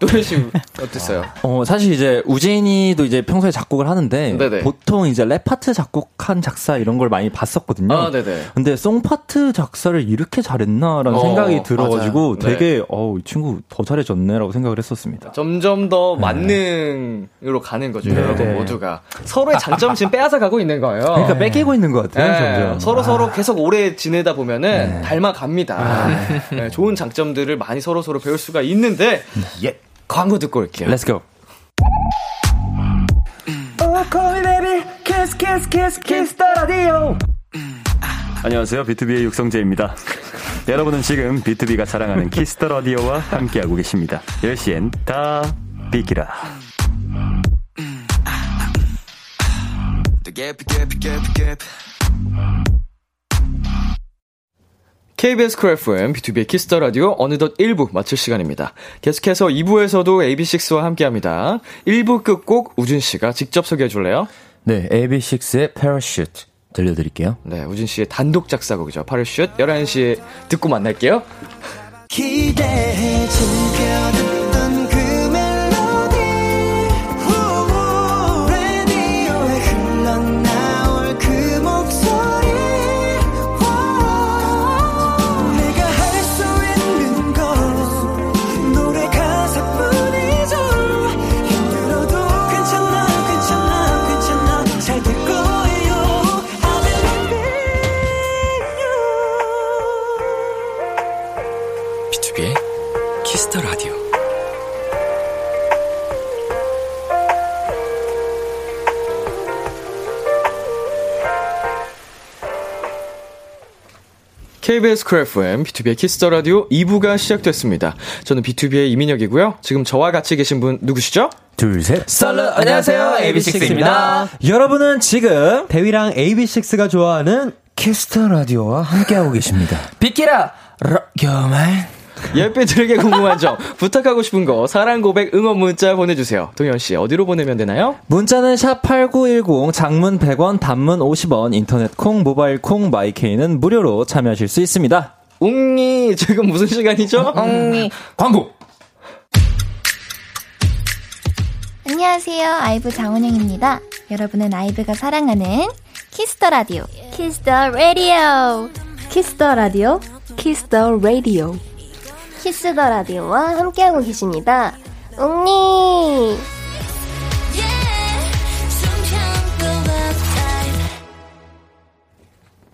동현 씨 어땠어요? 어, 사실 이제 우진이도 이제 평소에 작곡을 하는데 네네. 보통 이제 랩 파트 작곡한 작사 이런 걸 많이 봤었거든요. 아, 네네. 근데 song 파트 작사를 이렇게 잘했나라는 어, 생각이 들어가지고 맞아요. 네. 되게 어, 이 친구 더 잘해졌네라고 생각을 했었습니다. 점점 더 만능으로 가는 거죠, 여러분 모두가. 서로의 장점 지금 빼앗아 가고 있는 거예요. 그러니까 뺏기고 있는 것 같아요, 네, 점점. 서로 서로 계속 오래 지내다 보면은 닮아갑니다. [LAUGHS] 네, 좋은 장점들을 많이 서로 서로 배울 수가 있는데 예. 광고 듣고 올게요. Let's go. 안녕하세요. 비투비의 육성재입니다. 여러분은 지금 비투비가 자랑하는 키스 더 라디오와 함께하고 계십니다. 10시엔 다 비키라. KBS 쿨 FM, 비투비의 키스 더 라디오 어느덧 1부 마칠 시간입니다. 계속해서 2부에서도 AB6IX와 함께 합니다. 1부 끝곡 우진 씨가 직접 소개해 줄래요? 네, AB6IX의 Parachute 들려드릴게요. 네, 우진 씨의 단독 작사곡이죠. 파르슛 11시에 듣고 만날게요. 기대해 즐겨듣 KBS 쿨 FM, 비투비의 키스 더 라디오 2부가 시작됐습니다. 저는 B2B의 이민혁이고요. 지금 저와 같이 계신 분 누구시죠? 둘, 셋. Absolute 안녕하세요 AB6IX입니다. 여러분은 지금 대휘랑 AB6IX가 좋아하는 키스 더 라디오와 함께하고 계십니다. 비키라 겨말 예삐들에게 궁금한 점, 부탁하고 싶은 거, 사랑 고백, 응원 문자 보내주세요. 동현 씨, 어디로 보내면 되나요? 문자는 샵 8910, 장문 100원, 단문 50원, 인터넷 콩, 모바일 콩, 마이케이는 무료로 참여하실 수 있습니다. 웅이, 지금 무슨 시간이죠? 광고. 안녕하세요. 아이브 장원영입니다. 여러분은 아이브가 사랑하는 키스터 라디오. 키스터 라디오. 키스터 라디오. 키스터 라디오. 키스 더 라디오와 함께하고 계십니다. 웅이.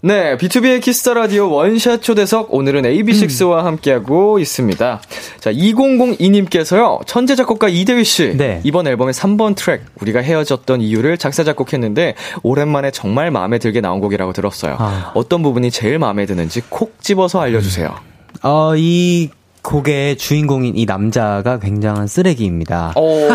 네, 비투비의 키스 더 라디오 원샷 초대석 오늘은 AB6IX와 함께하고 있습니다. 자, 2002님께서요. 천재 작곡가 이대휘 씨. 네. 이번 앨범의 3번 트랙 우리가 헤어졌던 이유를 작사 작곡했는데 오랜만에 정말 마음에 들게 나온 곡이라고 들었어요. 아. 어떤 부분이 제일 마음에 드는지 콕 집어서 알려 주세요. 어, 이 곡의 주인공인 이 남자가 굉장한 쓰레기입니다. 오.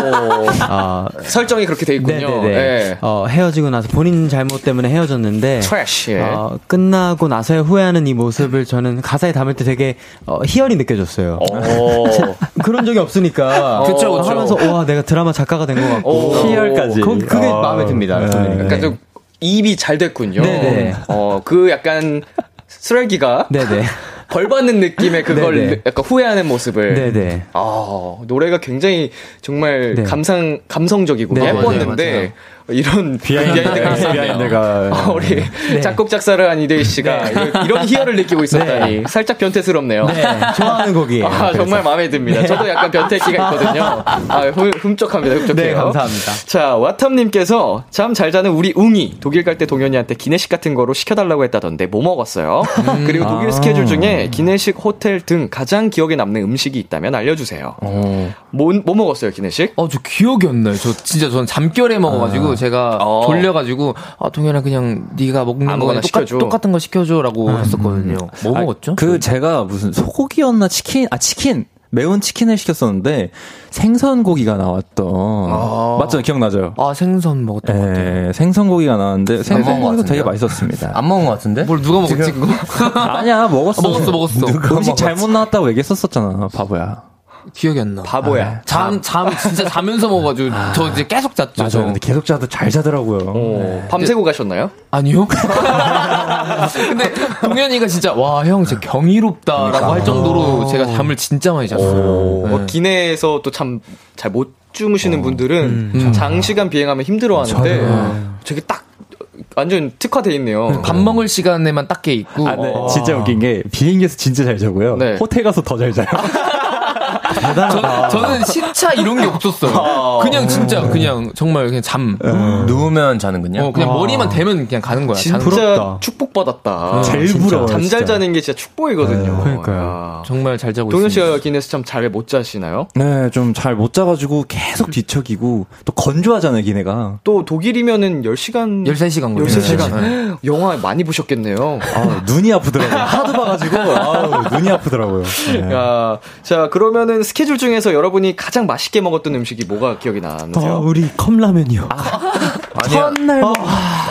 어, 설정이 그렇게 돼 있군요. 네네네. 예. 어, 헤어지고 나서 본인 잘못 때문에 헤어졌는데 trash. 어, 끝나고 나서야 후회하는 이 모습을 저는 가사에 담을 때 되게 어, 희열이 느껴졌어요. 오. [LAUGHS] 그런 적이 없으니까 그쵸, 그쵸. 하면서 와 내가 드라마 작가가 된 것 같고 오. 희열까지. 그, 그게 아, 마음에 듭니다. 네. 그러니까 좀 이입이 잘 됐군요. 네네. 어, 그 약간 쓰레기가 네네. [LAUGHS] 벌 받는 느낌의 그걸 네네. 약간 후회하는 모습을. 네네. 아, 노래가 굉장히 정말 네. 감상, 감성적이고 네, 예뻤는데, 이런 behind가. behind가. 아, 우리 작곡 작사를 한 이대희 씨가 이런, 이런 희열을 느끼고 있었다니 살짝 변태스럽네요. 네, 좋아하는 곡이에요. 아, 정말 마음에 듭니다. 저도 약간 변태기가 있거든요. 아, 흠, 흠쩍합니다. 흠쩍해요. 네, 감사합니다. 자, 와탐님께서 잠 잘 자는 우리 웅이 독일 갈 때 동현이한테 기내식 같은 거로 시켜달라고 했다던데 뭐 먹었어요? 그리고 독일 스케줄 중에 기내식, 호텔 등 가장 기억에 남는 음식이 있다면 알려주세요. 뭐, 뭐 먹었어요, 기내식? 어, 저 기억이 안 나요. 저 진짜 저는 잠결에 먹어가지고 제가 어. 졸려가지고 아 동현아 그냥 네가 먹는 아무거나 거 똑같, 시켜줘. 똑같은 거 시켜줘라고 했었거든요. 뭐 먹었죠? 그 제가 무슨 소고기였나 치킨 아 치킨 매운 치킨을 시켰었는데 생선 고기가 나왔던 맞죠 기억나죠? 아 생선 먹었던 것 같아요. 예, 생선 고기가 나왔는데 생선 고기도 되게? 맛있었습니다. 안 먹은 것 같은데? 뭘 누가 먹었지 그거? [LAUGHS] 아니야 먹었어. 아, 먹었어, 먹었어. 음식 잘못 나왔다고 얘기했었었잖아 바보야. 기억이 안 나. 바보야. 잠, 잠, 진짜 자면서 먹어가지고, 저 이제 계속 잤죠. 맞아요. 저. 근데 계속 자도 잘 자더라고요. 어, 밤새고 가셨나요? 아니요? [LAUGHS] 근데 동현이가 진짜, 와, 형 진짜 경이롭다라고 할 정도로 제가 잠을 진짜 많이 잤어요. 뭐 네. 기내에서 또 참 잘 못 주무시는 분들은 장시간 비행하면 힘들어 하는데 저게 딱 완전 특화돼 있네요. 밥 먹을 시간에만 딱 깨 있고. 아, 네. 진짜 웃긴 게 비행기에서 진짜 잘 자고요. 네. 호텔 가서 더 잘 자요. [LAUGHS] 저, 저는 시차 이런 게 없었어요. 그냥 진짜 그냥 정말 그냥 잠. 누우면 자는군요. 어, 그냥 머리만 대면 그냥 가는 거야. 자는 진짜 부럽다. 축복받았다. 제일 진짜. 부러워요, 잠잘 진짜. 자는 게 진짜 축복이거든요. 그러니까요. 야. 정말 잘 자고 동현 있습니다. 씨가 기내에서 참 잘 못 자시나요? 네, 좀 잘 못 자가지고 계속 뒤척이고 또 건조하잖아요, 기내가. 또 독일이면은 10시간 13시간 걸려요. 13시간 영화 많이 보셨겠네요. 아, 눈이 아프더라고요. 하도 봐가지고 아우, 눈이 아프더라고요. 네. [LAUGHS] 야, 자 그러면 은 스케줄 중에서 여러분이 가장 맛있게 먹었던 음식이 뭐가 기억이 나세요? 어, 우리 컵라면이요. 아니야.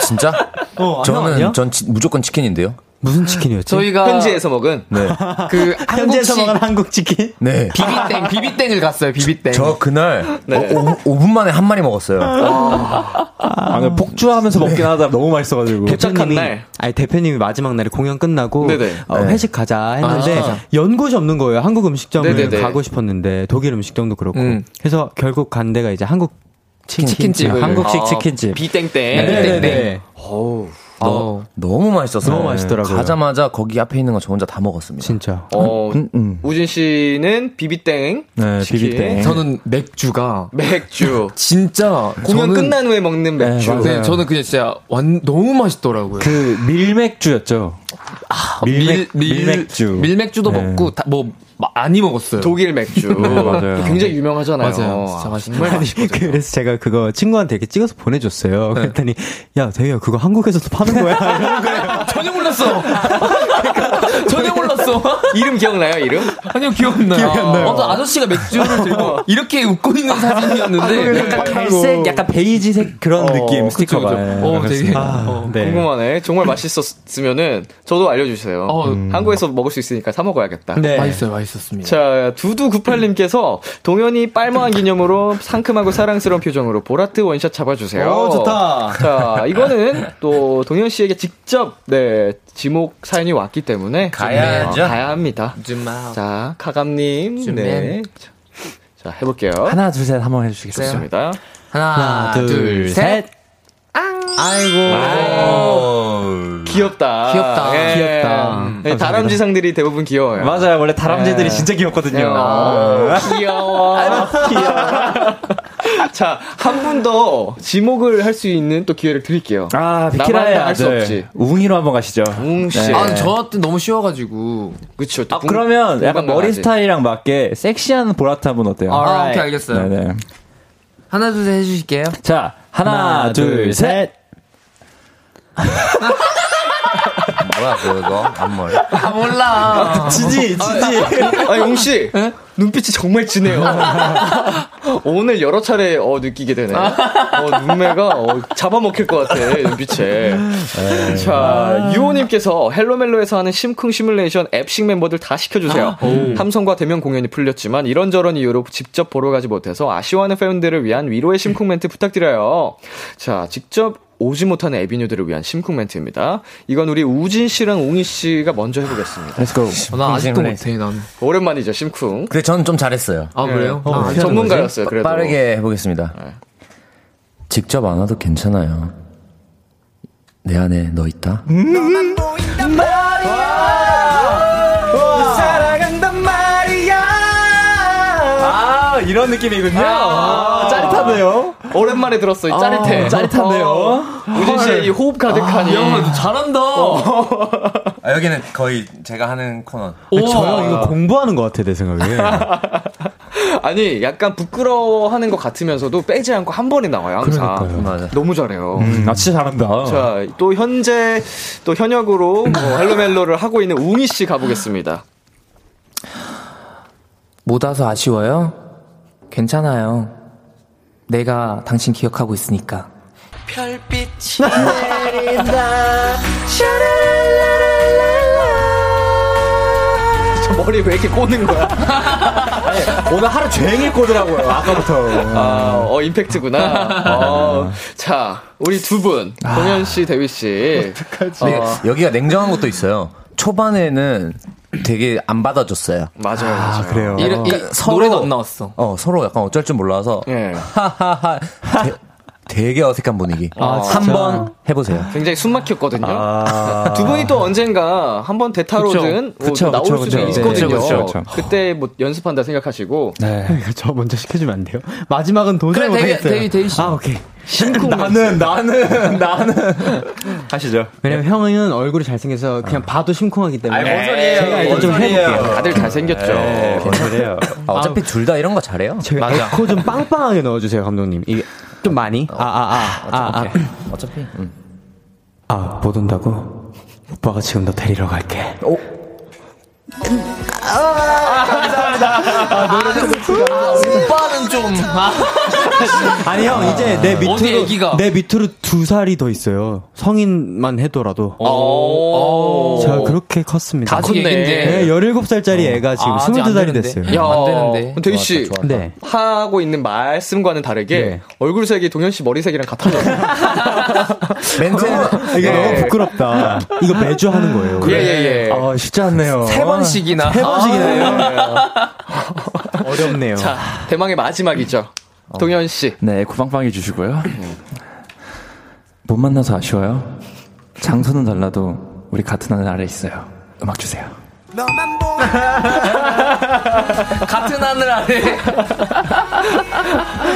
진짜? 어, 저는? 전 치- 무조건 치킨인데요. 무슨 치킨이었지? 저희가 현지에서 먹은 네. 그 현지에서 먹은 한국 치킨? 네. 비비땡 비비땡을 갔어요. 비비땡. 저 그날 네. 오, 5분 만에 한 마리 먹었어요. 아, 근데 폭주하면서 먹긴 하다 너무 맛있어가지고. 대표님이- 날. 아니 대표님이 마지막 날에 공연 끝나고 네네. 어, 네. 회식 가자 했는데 아, 연곳이 없는 거예요. 한국 음식점을 네네네. 가고 싶었는데 독일 음식점도 그렇고. 음. 그래서 결국 간 데가 이제 한국 치킨집을. 한국식 아, 치킨집. 비땡땡. 네네네. 어우. 어. 너무 맛있었어요. 너무 맛있더라고요. 가자마자 거기 앞에 있는 거 저 혼자 다 먹었습니다. 진짜. 어, 음, 음. 우진 씨는 비비땡. 네, 치킨. 비비땡. 저는 맥주가 맥주. [LAUGHS] 진짜 공연 저는- 끝난 후에 먹는 맥주. 맞아요. 네, 저는 그냥 진짜 완 너무 맛있더라고요. 그 밀맥주였죠. 밀맥, 밀, 밀맥주. 밀맥주도 네. 먹고 다, 뭐 많이 먹었어요. 독일 맥주. 맞아요. 굉장히 유명하잖아요. 맞아요. 진짜 아, 맛있는 정말. 맛있거든요. 그래서 제가 그거 친구한테 이렇게 찍어서 보내줬어요. 그랬더니 야 대희야 그거 한국에서도 파는 거야. 거예요. [LAUGHS] 전혀 몰랐어. [LAUGHS] 전혀 몰랐어. 이름 기억나요, 이름? 아니요 기억 안 나요. 나요. 어떤 아저씨가 맥주를 들고 이렇게 웃고 있는 사진이었는데 약간 갈색, 약간 베이지색 그런 어, 느낌 그쵸, 스티커가. 그쵸. 네, 어, 되게 그렇습니다. 어. 네. 궁금하네. 정말 맛있었으면은 저도 알려주세요. 어, 음. 한국에서 먹을 수 있으니까 사 먹어야겠다. 네. 맛있어요, 맛있 었습니다. 자, 두두구팔님께서 동현이 빨모한 기념으로 상큼하고 사랑스러운 표정으로 보라트 원샷 잡아주세요. 오, 좋다. 자, 이거는 또 동현 씨에게 직접, 네, 지목 사연이 왔기 때문에. 가야죠. 어, 가야 합니다. 줌마. 자, 카감님. 네. 자, 해볼게요. 하나, 둘, 셋 한번 해주시겠어요? 좋습니다. 하나, 하나, 둘, 셋. 앙. 아이고. 귀엽다. 귀엽다. 예. 귀엽다. 네, 다람쥐상들이 대부분 귀여워요. 맞아요. 원래 다람쥐들이 네. 진짜 귀엽거든요. 아, 귀여워. [LAUGHS] 귀여워. [LAUGHS] 자, 한 분 더 지목을 할 수 있는 또 기회를 드릴게요. 아, 비키라의 나만 할수 아들. 없지. 웅이로 한번 가시죠. 웅 씨. 네. 아, 저한테 너무 쉬워가지고. 그쵸. 또 아, 분- 그러면 약간 머리 하지. 스타일이랑 맞게 섹시한 보라트 한분 어때요? 아, 오케이, 알겠어요. 네네. 하나, 둘, 셋 해주실게요. 자, 하나, 둘, 셋. 뭐야 그거 앞머리. 아, 몰라. 지지, 지지. 아, 용 씨. 눈빛이 정말 진해요. [LAUGHS] 오늘 여러 차례 어, 느끼게 되네. 어, 눈매가 어, 잡아먹힐 것 같아, 눈빛에. 자, 유호님께서 헬로멜로에서 하는 심쿵 시뮬레이션 앱식 멤버들 다 시켜주세요. 함성과 대면 공연이 풀렸지만 이런저런 이유로 직접 보러 가지 못해서 아쉬워하는 팬들을 위한 위로의 심쿵 멘트 부탁드려요. 자, 직접 오지 못하는 에비뉴들을 위한 심쿵 멘트입니다. 이건 우리 우진 씨랑 웅이 씨가 먼저 해보겠습니다. Let's go. 어, 나 아직도 못해, 난. 오랜만이죠, 심쿵. 근데 저는 좀 잘했어요. 아, 그래요? 어, 아, 전문가였어요, 그래도. 빠르게 해보겠습니다. 직접 안 와도 괜찮아요. 내 안에 너 있다. 사랑한단 말이야. 아, 이런 느낌이군요. 아, 짜릿하네요. 오랜만에 들었어, 이 짜릿해. 아, 짜릿한데요? 어, 우진 씨의 이 호흡 가득하니. 야, 잘한다. 아, 여기는 거의 제가 하는 코너. 저요 이거 공부하는 것 같아 내 생각에. [LAUGHS] 아니, 약간 부끄러워하는 것 같으면서도 빼지 않고 한 번에 나와요, 항상. 그러니까요. 맞아. 너무 잘해요. 음, 나 진짜 잘한다. 자, 또 현재 또 현역으로 뭐 [LAUGHS] 헬로멜로를 하고 있는 웅이 씨 가보겠습니다. 못 와서 아쉬워요? 괜찮아요. 내가 당신 기억하고 있으니까. [LAUGHS] [LAUGHS] 저 머리 왜 이렇게 꼬는 거야? [LAUGHS] 오늘 하루 종일 꼬더라고요, 아까부터. 아, 어, 임팩트구나. 어, 자, 우리 두 분, 동현 씨, 대휘 씨. 근데 여기가 냉정한 것도 있어요. 초반에는 되게 안 받아줬어요. 맞아요, 맞아요. 그래요. 이, 이, 그러니까 서로- 노래도 안 나왔어. 어, 서로 약간 어쩔 줄 몰라서 예. 하하하 [LAUGHS] 되- 되게 어색한 분위기. 아, 한번 해보세요. 굉장히 숨 막혔거든요. 아. [LAUGHS] 두 분이 또 언젠가 한번 대타로든 뭐 그쵸, 나올 그쵸, 수도 그쵸. 있거든요. 네, 그쵸, 그쵸. 그때 뭐 연습한다 생각하시고 네. [LAUGHS] 저 먼저 시켜주면 안 돼요? 마지막은 도저히 그래, 대휘, 못하겠어요. 대휘, 대휘 씨. 아 오케이. 나는, 나는, 나는. [LAUGHS] 하시죠. 왜냐면 형은 얼굴이 잘생겨서 그냥 봐도 심쿵하기 때문에. 뭔 소리예요. 제가 일단 뭔 좀. 해볼게요. 다들 잘생겼죠. 뭔 소리예요. 아, 어차피 둘 다 이런 거 잘해요. 제가 에코 좀 빵빵하게 넣어주세요 감독님. 이게 좀 많이. 아아 아 아 아. 어차피. 음. 아, 못 온다고? 오빠가 지금 너 데리러 갈게. 오 빠는 좀. 아, [LAUGHS] 아니 형 이제 내 어디 밑으로 애기가? 내 밑으로 두 살이 더 있어요. 성인만 해도라도. 오. 제가 그렇게 컸습니다. 애긴데. 네, 17살짜리 애가 지금 아, 아직 안 22살이 되는데. 됐어요. 야, 안 되는데. 대휘 씨. 좋았다, 좋았다. 네. 하고 있는 말씀과는 다르게 네. 얼굴 색이 동현 씨 머리 색이랑 같아요. [LAUGHS] 멘트는 이게 네. 너무 부끄럽다. 이거 매주 하는 거예요. 예, 예, 예. 아, 쉽지 않네요. 세 번씩이나. 세 번씩이나 해요. 아, 어렵네요. 자, 대망의 마지막이죠. 동현 씨. 네, 구방방해 주시고요. 못 만나서 아쉬워요. 장소는 달라도 우리 같은 하늘 아래 있어요. 음악 주세요. [LAUGHS] 같은 하늘 아래. [LAUGHS]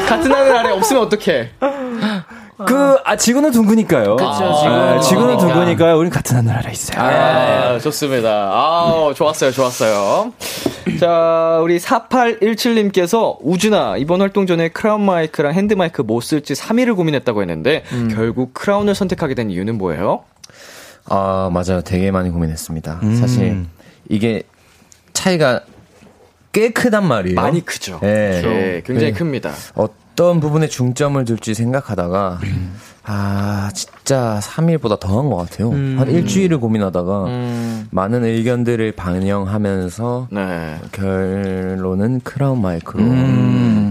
같은 하늘 아래 없으면 어떡해? 그, 아, 지구는 둥그니까요. 그쵸, 아, 지구는 지구는 둥그니까. 둥그니까요. 우린 같은 하늘 아래 있어요. 아, 좋습니다. 아, 좋았어요, 좋았어요. 자, 우리 4817님께서 우진아, 이번 활동 전에 크라운 마이크랑 핸드 마이크 뭐 쓸지 3일을 고민했다고 했는데, 결국 크라운을 선택하게 된 이유는 뭐예요? 아, 맞아요. 되게 많이 고민했습니다. 사실 이게 차이가 꽤 크단 말이에요. 많이 크죠. 네. 네, 굉장히 네. 큽니다. 어 떤 부분에 중점을 둘지 생각하다가 아 진짜 3일보다 더 한 것 같아요. 한 일주일을 고민하다가 많은 의견들을 반영하면서 네. 결론은 크라운 마이크로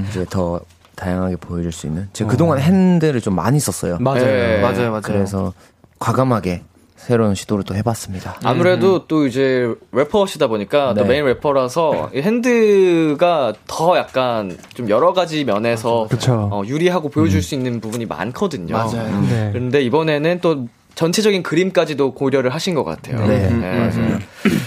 이제 더 다양하게 보여줄 수 있는. 제가 그동안 어. hand를 좀 많이 썼어요. 맞아요. 네. 맞아요, 맞아요. 그래서 과감하게 새로운 시도를 또 해봤습니다. 아무래도 음. 또 이제 래퍼시다 보니까 네. 또 메인 래퍼라서 hand가 더 약간 좀 여러 가지 면에서 어, 유리하고 보여줄 음. 수 있는 부분이 많거든요. 맞아요. 네. 그런데 이번에는 또 전체적인 그림까지도 고려를 하신 것 같아요. 네, 네. 맞아요.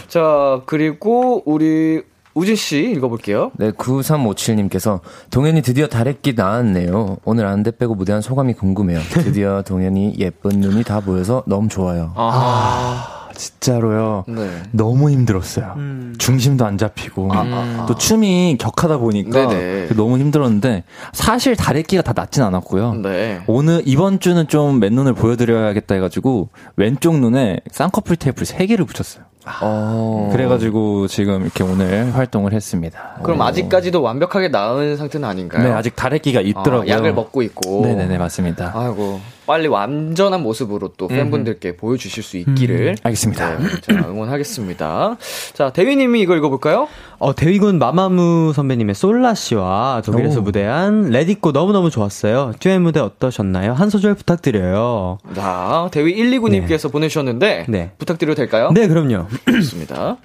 자, 그리고 우리 우진 씨 읽어볼게요. 네, 9357님께서 동현이 드디어 다래끼 나왔네요. 오늘 안대 빼고 무대한 소감이 궁금해요. [LAUGHS] 드디어 동현이 예쁜 눈이 다 보여서 너무 좋아요. 아. 진짜로요. 네. 너무 힘들었어요. 음. 중심도 안 잡히고 아, 아, 아. 또 춤이 격하다 보니까 네네. 너무 힘들었는데 사실 다래끼가 다 낫진 않았고요. 네. 오늘 이번 주는 좀 맨눈을 보여드려야겠다 해가지고 왼쪽 눈에 쌍꺼풀 테이프를 3 개를 붙였어요. 어. 그래가지고 지금 이렇게 오늘 활동을 했습니다. 그럼 오. 아직까지도 완벽하게 나은 상태는 아닌가요? 네, 아직 다래끼가 있더라고요. 아, 약을 먹고 있고. 네네네, 맞습니다. 아이고. 빨리 완전한 모습으로 또 팬분들께 음. 보여주실 수 있기를. 음. 알겠습니다. 네, 자, 응원하겠습니다. 자, 대휘님이 이거 읽어볼까요? 어, 대휘군 마마무 선배님의 솔라 씨와 독일에서 오. 무대한 Let It Go 너무너무 좋았어요. 듀엣 무대 어떠셨나요? 한 소절 부탁드려요. 자, 대위 129님께서 네. 보내주셨는데. 네. 부탁드려도 될까요? 네, 그럼요. [CLEARS THROAT] 좋습니다.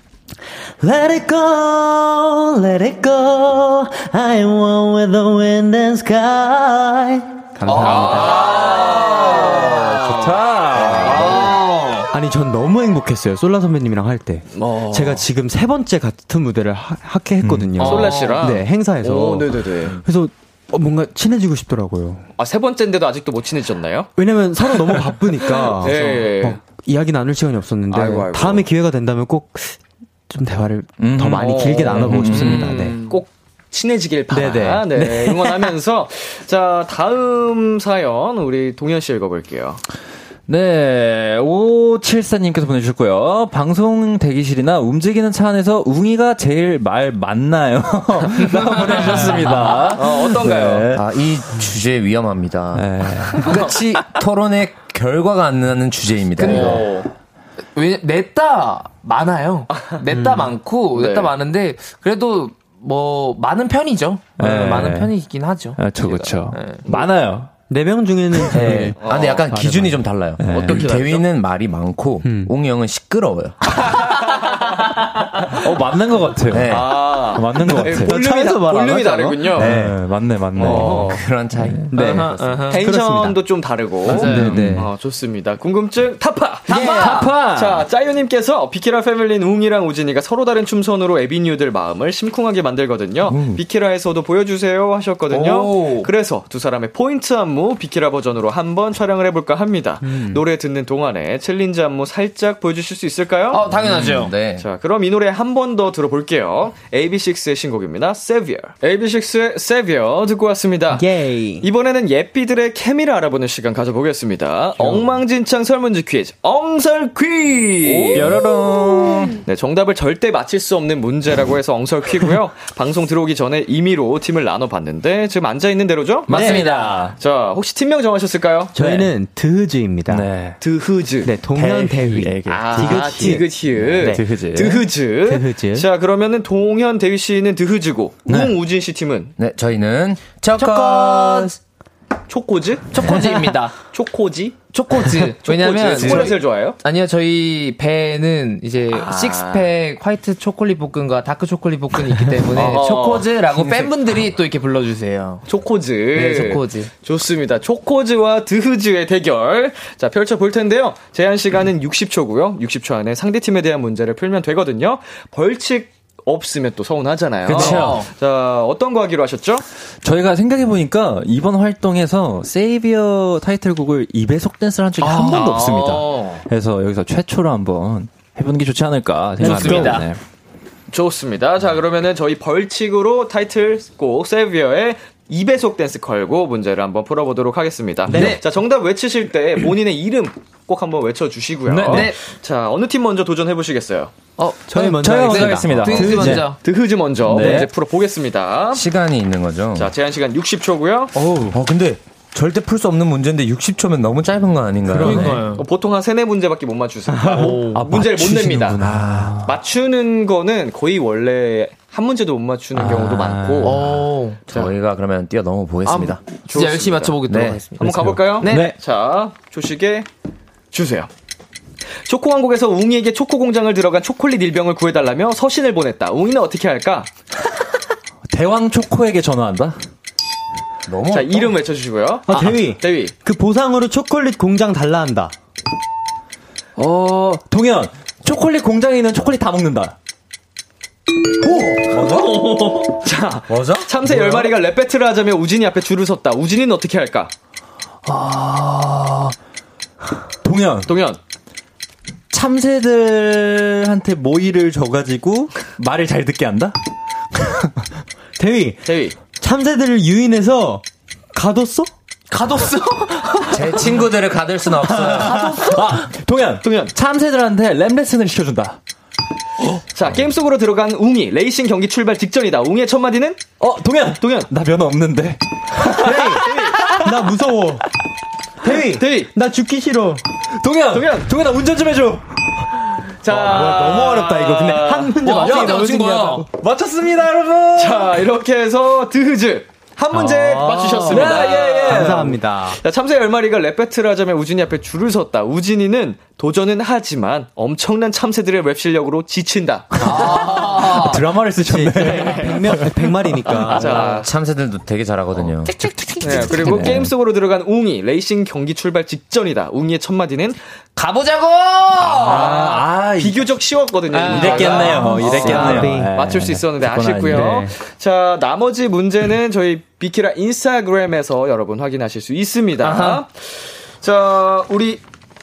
Let it go, let it go. I am one with the wind and sky. 감사합니다. 아~ 좋다. 아~ 아니, 전 너무 행복했어요. 솔라 선배님이랑 할 때. 어~ 제가 지금 세 번째 같은 무대를 하, 하게 했거든요. 음. 솔라 씨랑? 네, 행사에서. 오, 네네네. 그래서 어, 뭔가 친해지고 싶더라고요. 아, 세 번째인데도 아직도 못 친해졌나요? 왜냐면 서로 너무 바쁘니까. [LAUGHS] 네. 막 이야기 나눌 시간이 없었는데. 아이고, 아이고. 다음에 기회가 된다면 꼭 좀 대화를 음. 더 많이 길게 나눠보고 음. 싶습니다. 네. 꼭 친해지길 바라. 네네. 네, 네. 응원하면서 [LAUGHS] 자 다음 사연 우리 동현 씨 읽어볼게요. 네, 574님께서 보내주셨고요. 방송 대기실이나 움직이는 차 안에서 웅이가 제일 말 맞나요? [LAUGHS] 보내주셨습니다. 어, 어떤가요? 네. 아, 이 주제 위험합니다. 네. 끝이 토론의 결과가 안 나는 주제입니다. 이거. 왜, 냈다 많아요. 냈다 음. 많고, 냈다 네. 많은데, 그래도 뭐 많은 편이죠. 네. 많은 편이긴 하죠. 그렇죠, 그렇죠. 네. 많아요. 네명 중에는 네. 아, 근데 약간 기준이 좀 달라요. 네. 어떻게 대위는 말이 많고 음. 웅이 형은 시끄러워요. [LAUGHS] 어 맞는 것 같아요. 네. 아, 맞는 것 같아요. 볼륨이, 다, 볼륨이 다르군요. 네. 네, 맞네, 맞네. 어, 그런 차이. 네, 텐션도 좀 다르고. 네, 네. 아, 좋습니다. 궁금증 타파. 타파. 예, 타파. 자, 짜유님께서 비키라 패밀리는 웅이랑 우진이가 서로 다른 춤선으로 ABNEW들 마음을 심쿵하게 만들거든요. 음. 비키라에서도 보여주세요 하셨거든요. 오. 그래서 두 사람의 포인트 안무 비키라 버전으로 한번 촬영을 해볼까 합니다. 음. 노래 듣는 동안에 챌린지 안무 살짝 보여주실 수 있을까요? 어, 당연하죠. 음, 네. 자, 그럼 이 노래 한 번 더 들어볼게요. AB6IX의 신곡입니다. Savior. AB6IX의 Savior 듣고 왔습니다. 예이. 이번에는 예삐들의 케미를 알아보는 시간 가져보겠습니다. 엉망진창 설문지 퀴즈. 엉설 퀴즈. 뾰로롱. 네, 정답을 절대 맞힐 수 없는 문제라고 해서 엉설 퀴고요. [LAUGHS] 방송 들어오기 전에 임의로 팀을 나눠봤는데 지금 앉아 있는 대로죠? 맞습니다. 네. 자, 혹시 팀명 정하셨을까요? 저희는 네. 드흐즈입니다. 네. 드흐즈. 네, 동현 대휘. 아, 디귿 히읗. 네. 드흐즈. 드흐즈. 드흐즈. 자, 그러면은 동현 대휘 씨는 드흐즈고, 네. 우진 씨 팀은? 네, 저희는 초코즈. 초코즈? 초코즈입니다. [LAUGHS] 초코지? 초코즈. [LAUGHS] 왜냐면 초콜릿을 좋아해요? 아니요, 저희 배는 이제 아. 식스팩 화이트 초콜릿 복근과 다크 초콜릿 복근이 있기 때문에 [LAUGHS] 초코즈라고 [LAUGHS] 팬분들이 또 이렇게 불러주세요. 초코즈. 네, 초코즈. 좋습니다. 초코즈와 드흐즈의 대결. 자, 펼쳐볼 텐데요. 제한 시간은 60초고요. 60초 안에 상대팀에 대한 문제를 풀면 되거든요. 벌칙 없으면 또 서운하잖아요. 그렇죠. 자, 어떤 거 하기로 하셨죠? 저희가 생각해 보니까 이번 활동에서 세이비어 타이틀곡을 2배속 댄스를 한 적이 아~ 한 번도 없습니다. 그래서 여기서 최초로 한번 해보는 게 좋지 않을까 생각합니다. 네. 좋습니다. 자, 그러면은 저희 벌칙으로 타이틀곡 Savior의 2배속 댄스 걸고 문제를 한번 풀어보도록 하겠습니다. 네. 자, 정답 외치실 때 본인의 이름 꼭 한번 외쳐주시고요. 네. 네. 자, 어느 팀 먼저 도전해보시겠어요? 어, 저희 먼저 저희 하겠습니다. 드흐즈 먼저. 드흐즈 먼저 네. 문제 풀어보겠습니다. 시간이 있는 거죠? 자, 제한 시간 60초고요. 어, 근데 절대 풀 수 없는 문제인데 60초면 너무 짧은 거 아닌가요? 그러니까요. 어, 보통 한 3, 4문제밖에 못 맞추습니다. 아, 문제를 못 냅니다. 아. 맞추는 거는 거의 원래 한 문제도 못 맞추는 아. 경우도 많고. 오. 저희가 그러면 뛰어넘어 보겠습니다. 아, 진짜 열심히 맞춰보겠도록 네. 한번 가볼까요? 네. 네. 자, 조식에 주세요. 초코 왕국에서 웅이에게 초코 공장을 들어간 초콜릿 일병을 구해달라며 서신을 보냈다. 웅이는 어떻게 할까? [LAUGHS] 대왕 초코에게 전화한다. 너무 자 이름 외쳐주시고요. 아, 대위. 대위. 그 보상으로 초콜릿 공장 달라 한다. 어 동현 초콜릿 공장에 있는 초콜릿 다 먹는다. 오! 맞아? 자, 맞아? 참새 뭐야? 10마리가 랩 배틀을 하자며 우진이 앞에 줄을 섰다. 우진이는 어떻게 할까? 아. 동현. 동현. 참새들한테 모이를 줘가지고 말을 잘 듣게 한다? [LAUGHS] 대위. 대위. 참새들을 유인해서 가뒀어? 가뒀어? [LAUGHS] 제 친구들을 가둘 수는 없어요. 가뒀어? 아, 동현. 동현. 참새들한테 랩 레슨을 시켜준다. 자, 게임 속으로 들어간 웅이. 레이싱 경기 출발 직전이다. 웅이의 첫 마디는? 어, 동현! 동현! 나 면허 없는데. 대휘! 대휘! 나 무서워. 대휘! 대휘! 나 죽기 싫어. 동현! 동현! 동현, 나 운전 좀 해줘! 자, 어, 뭐야, 너무 어렵다, 이거. 근데 한 문제 맞추기 너무 신기하다. 맞췄습니다, 여러분! 자, 이렇게 해서 드흐즈. 한 문제 아~ 맞추셨습니다. 네, 예, 예. 감사합니다. 자, 참새 10마리가 랩 배틀을 하자면 우진이 앞에 줄을 섰다. 우진이는 도전은 하지만 엄청난 참새들의 랩 실력으로 지친다. 아~ 드라마를 쓰셨네. 100명, 100마리니까. 자, 참새들도 되게 잘하거든요. 네, 그리고 네. 게임 속으로 들어간 웅이. 레이싱 경기 출발 직전이다. 웅이의 첫 마디는 가보자고! 아, 아, 비교적 쉬웠거든요. 아, 이랬겠네요. 이랬겠네요. 네. 맞출 수 있었는데 아쉽고요. 네. 자, 나머지 문제는 저희 비키라 인스타그램에서 여러분 확인하실 수 있습니다. 아하. 자, 우리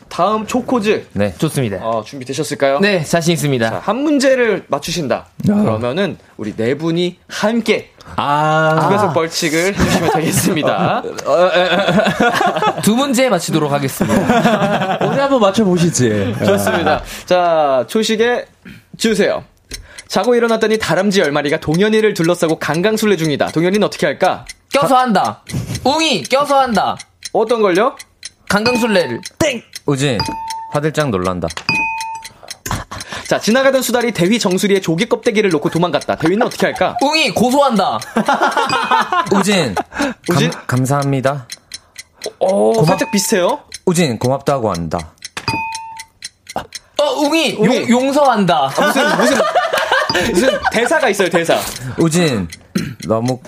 다음 초코즈. 네. 좋습니다. 어, 준비되셨을까요? 네, 자신 있습니다. 자, 한 문제를 맞추신다. 아. 그러면은 우리 네 분이 함께 아. 두 배속 벌칙을 해주시면 되겠습니다. [LAUGHS] [LAUGHS] 두 문제 맞추도록 하겠습니다. [LAUGHS] 오늘 한번 맞춰보시지. 좋습니다. 자, 초식에 주세요. 자고 일어났더니 다람쥐 열마리가 동현이를 둘러싸고 강강술래 중이다. 동현이는 어떻게 할까? 껴서 한다. 웅이 껴서 한다. 어떤 걸요? 강강술래를. 땡! 우진, 화들짝 놀란다. 자, 지나가던 수달이 대휘 정수리에 조개 껍데기를 놓고 도망갔다. 대휘는 어떻게 할까? 웅이 고소한다. 우진, [LAUGHS] 우진? 감, 감사합니다. 어, 고맙... 살짝 비슷해요. 우진, 고맙다고 한다. 어, 웅이, 웅이. 용, 용서한다. 아, 무슨, 무슨, [LAUGHS] 무슨 대사가 있어요, 대사. 우진, 너무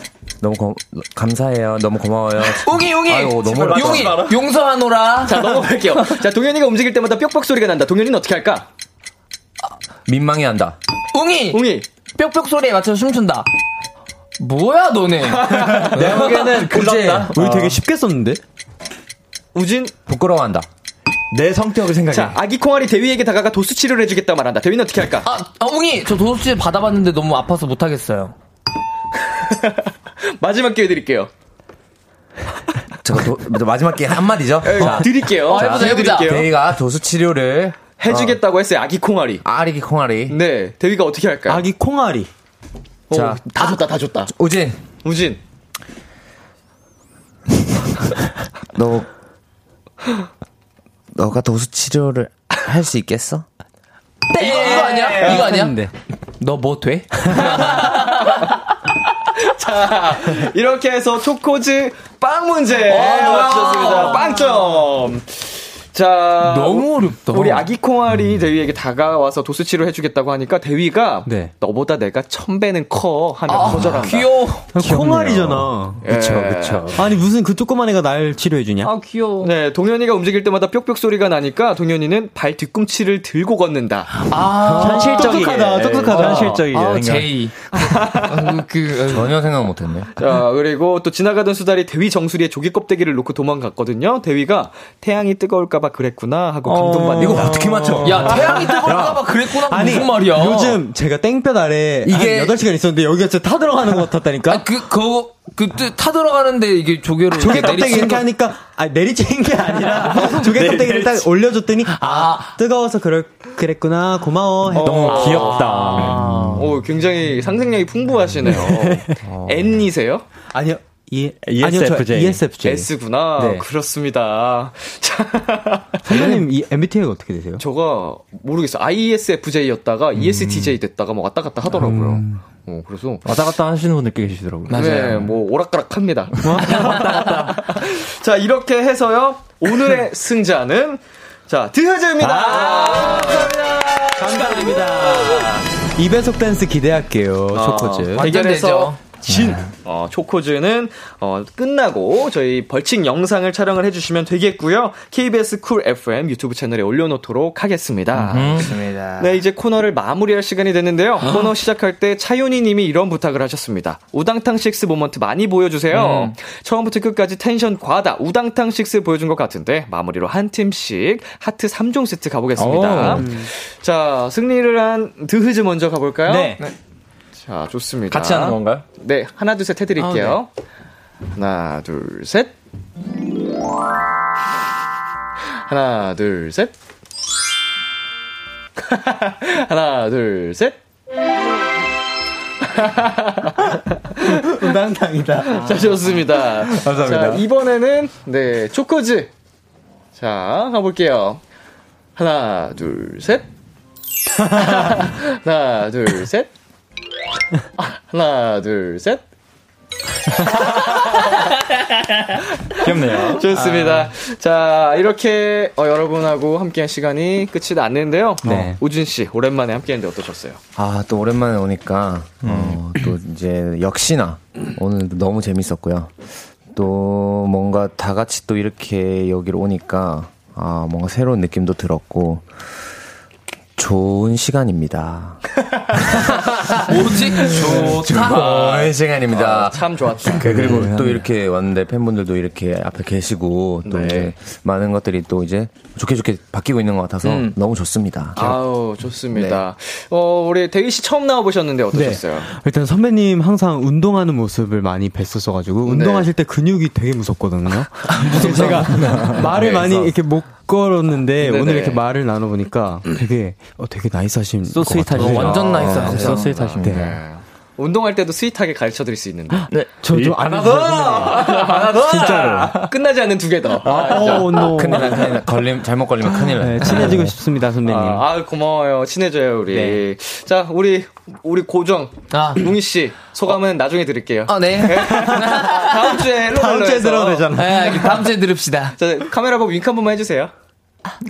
너무 고, 감사해요. 너무 고마워요. 웅이 웅이. 아유, 너무 용이 용서하노라. 자 넘어갈게요. 자 동현이가 움직일 때마다 뿅뿅 소리가 난다. 동현이는 어떻게 할까? 민망해 한다. 웅이 웅이 뿅뿅 소리에 맞춰서 춤춘다. 뭐야 너네? [LAUGHS] 내 보기에는 글렀다. 우리 되게 쉽게 썼는데. 우진 부끄러워한다. 내 성격을 생각해. 자, 아기 콩알이 대위에게 다가가 도수 치료를 해주겠다 말한다. 대위는 어떻게 할까? 아, 아 웅이 저 도수 치료 받아봤는데 너무 아파서 못하겠어요. [LAUGHS] [LAUGHS] 마지막 기회 드릴게요. 저거 도, 마지막 기회 한마디죠? 네, 자, 드릴게요. 자, 해보자, 해보자. 대위가 도수 치료를 해주겠다고 어. 했어요. 아기 콩알이. 아기 콩알이. 네. 대위가 어떻게 할까요? 아기 콩알이. 오, 자, 다 줬다, 다 줬다. 우진. 우진. [LAUGHS] 너, 너가 도수 치료를 할 수 있겠어? 네. 이거, 이거 아니야? 이거 아니야? 너 뭐 돼? [LAUGHS] 자, [LAUGHS] 이렇게 해서 초코즈 빵 문제 맞추셨습니다. 빵점. 자, 너무 어렵다. 우리 아기 콩알이 대위에게 다가와서 도수치료 해주겠다고 하니까 대위가 네. 너보다 내가 천 배는 커 하면 아, 거절한다. 귀여워. 콩알이잖아. 그쵸, 예. 그쵸. 아니 무슨 그 조그만 애가 날 치료해주냐? 아 귀여워. 네, 동현이가 움직일 때마다 뾱뾱 소리가 나니까 동현이는 발 뒤꿈치를 들고 걷는다. 아, 현실적이게. 똑똑하다, 똑똑하다. 현실적이게. 아, 제이. 아, 그, 전혀 생각 못했네. 자, 그리고 또 지나가던 수달이 대위 정수리에 조개 껍데기를 놓고 도망갔거든요. 대위가 태양이 뜨거울까 뜨거울까봐 그랬구나 하고 감동받는 이거 어떻게 맞춰? 야 태양이 뜨거울까봐 그랬구나 아니, 무슨 말이야? 요즘 제가 땡볕 아래 이게 8시간 있었는데 여기가 진짜 타 들어가는 것 같았다니까. 아, 그 그거 그때 타 들어가는데 이게 조개를 조개 껍데기 이렇게 하니까 아 내리치는 게 아니라 [LAUGHS] 조개 껍데기를 딱 올려줬더니 아 뜨거워서 그럴 그랬구나 고마워. 어, 너무 귀엽다. 아. 오 굉장히 상상력이 풍부하시네요. 어. [LAUGHS] N이세요? 아니요. E, ESFJ. 아니요, ESFJ. S구나. 네. 그렇습니다. 선생님, 이 MBTI가 어떻게 되세요? 저가 모르겠어요. ISFJ였다가 음. ESTJ 됐다가 뭐 왔다 갔다 하더라고요. 음. 어, 그래서. 왔다 갔다 하시는 분들 꽤 계시더라고요. 맞아요. 네, 뭐, 오락가락 합니다. [LAUGHS] 왔다 갔다. [LAUGHS] 자, 이렇게 해서요. 오늘의 [LAUGHS] 승자는 자, 드흐즈입니다. 아, 감사합니다. 감사드립니다. 2배속 댄스 기대할게요, 어, 초코즈. 대결에서 진 어, 초코즈는 어, 끝나고 저희 벌칙 영상을 촬영을 해주시면 되겠고요. KBS 쿨 FM 유튜브 채널에 올려놓도록 하겠습니다. 좋습니다. 네, 이제 코너를 마무리할 시간이 됐는데요. 아. 코너 시작할 때 차윤희님이 이런 부탁을 하셨습니다. 우당탕 식스 moment 많이 보여주세요. 음. 처음부터 끝까지 텐션 과다 우당탕 식스 보여준 것 같은데 마무리로 한 팀씩 하트 3종 세트 가보겠습니다. 오. 자, 승리를 한 드흐즈 먼저 가볼까요? 네. 네. 자, 좋습니다. 같이 하는 건가요? 네, 하나, 둘, 셋 해드릴게요. 아, 네. 하나, 둘, 셋. 하나, 둘, 셋. [LAUGHS] 하나, 둘, 셋. [LAUGHS] 우당탕이다. 자, 좋습니다. 감사합니다. 자, 이번에는, 네, 초코즈. 자, 가볼게요. 하나, 둘, 셋. [LAUGHS] 하나, 둘, 셋. 하나, 둘, 셋. [LAUGHS] 귀엽네요. 좋습니다. 아. 자, 이렇게 어, 여러분하고 함께한 시간이 끝이 났는데요. 네. 어, 우진 씨, 오랜만에 함께했는데 어떠셨어요? 아, 또 오랜만에 오니까 음. 어, 또 이제 역시나 오늘도 너무 재밌었고요. 또 뭔가 다 같이 또 이렇게 여기로 오니까 아, 뭔가 새로운 느낌도 들었고 좋은 시간입니다. [LAUGHS] 뭐지? 좋다. 좋은 시간입니다. 아, 참 좋았다. 그, 리고 네. 또 이렇게 왔는데 팬분들도 이렇게 앞에 계시고 또 네. 이제 많은 것들이 또 이제 좋게 좋게 바뀌고 있는 것 같아서 음. 너무 좋습니다. 아우 좋습니다. 네. 어 우리 대희 씨 처음 나와 보셨는데 어떠셨어요? 네. 일단 선배님 항상 운동하는 모습을 많이 뵀었어가지고 네. 운동하실 때 근육이 되게 무섭거든요. [LAUGHS] 제가 [LAUGHS] 말을 네, 많이 이렇게 못 걸었는데 네네. 오늘 이렇게 말을 나눠보니까 되게 어, 되게 nice하신 so sweet하신 완전 nice하신 so sweet하십니다. 네. 운동할 때도 sweet하게 가르쳐 드릴 수 있는데. 네. 저, 저, 하나 더! 하나 더! 진짜로. 끝나지 않는 두 개 더. 아, oh, no. 큰일 나, 큰일 나. 걸림, 잘못 걸리면 큰일 나. 네, 친해지고 싶습니다, 선배님. 아, 아, 고마워요. 친해져요, 우리. 네. 자, 우리, 우리 고정. 아. 웅이 씨. 소감은 어. 나중에 드릴게요. 아, 네. [LAUGHS] 다음 주에 다음 주에 들어도 되잖아. 네, 다음 주에 들읍시다. 자, 카메라 보고 윙크 한 번만 해주세요.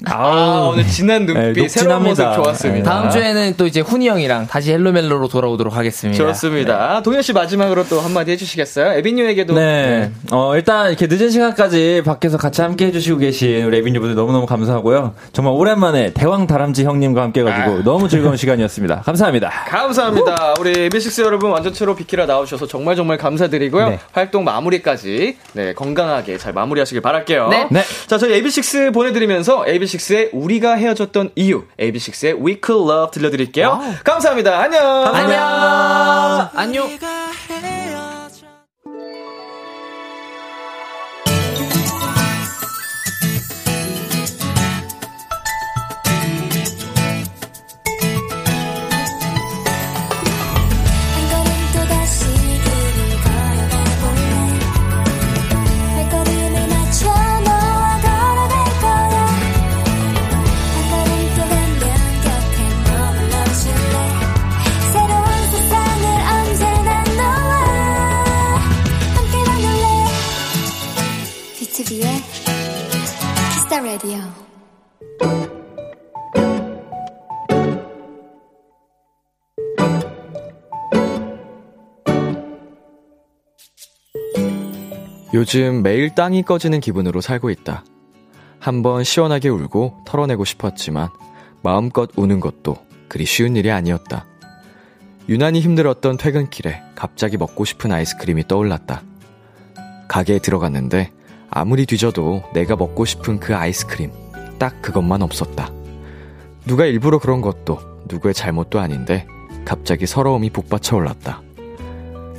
아, 오늘 진한 눈빛, 네, 새로운 모습 좋았습니다. 다음 주에는 또 이제 훈이 형이랑 다시 헬로멜로로 돌아오도록 하겠습니다. 좋습니다. 네. 동현 씨 마지막으로 또 한마디 해주시겠어요? ABNEW에게도. 네. 네. 어, 일단 이렇게 늦은 시간까지 밖에서 같이 함께 해주시고 계신 우리 ABNEW분들 너무너무 감사하고요. 정말 오랜만에 대왕 다람쥐 형님과 함께 해가지고 아. 너무 즐거운 [LAUGHS] 시간이었습니다. 감사합니다. 감사합니다. 우리 에비식스 여러분 완전체로 비키라 나오셔서 정말 정말 감사드리고요. 네. 활동 마무리까지 네, 건강하게 잘 마무리하시길 바랄게요. 네. 네. 자, 저희 에비식스 보내드리면서 AB6IX의 우리가 헤어졌던 이유, AB6IX의 We Could Love 들려드릴게요. 와우. 감사합니다. 안녕. 안녕. 안녕. 요즘 매일 땅이 꺼지는 기분으로 살고 있다. 한번 시원하게 울고 털어내고 싶었지만 마음껏 우는 것도 그리 쉬운 일이 아니었다. 유난히 힘들었던 퇴근길에 갑자기 먹고 싶은 아이스크림이 떠올랐다. 가게에 들어갔는데 아무리 뒤져도 내가 먹고 싶은 그 아이스크림 딱 그것만 없었다. 누가 일부러 그런 것도 누구의 잘못도 아닌데 갑자기 서러움이 북받쳐 올랐다.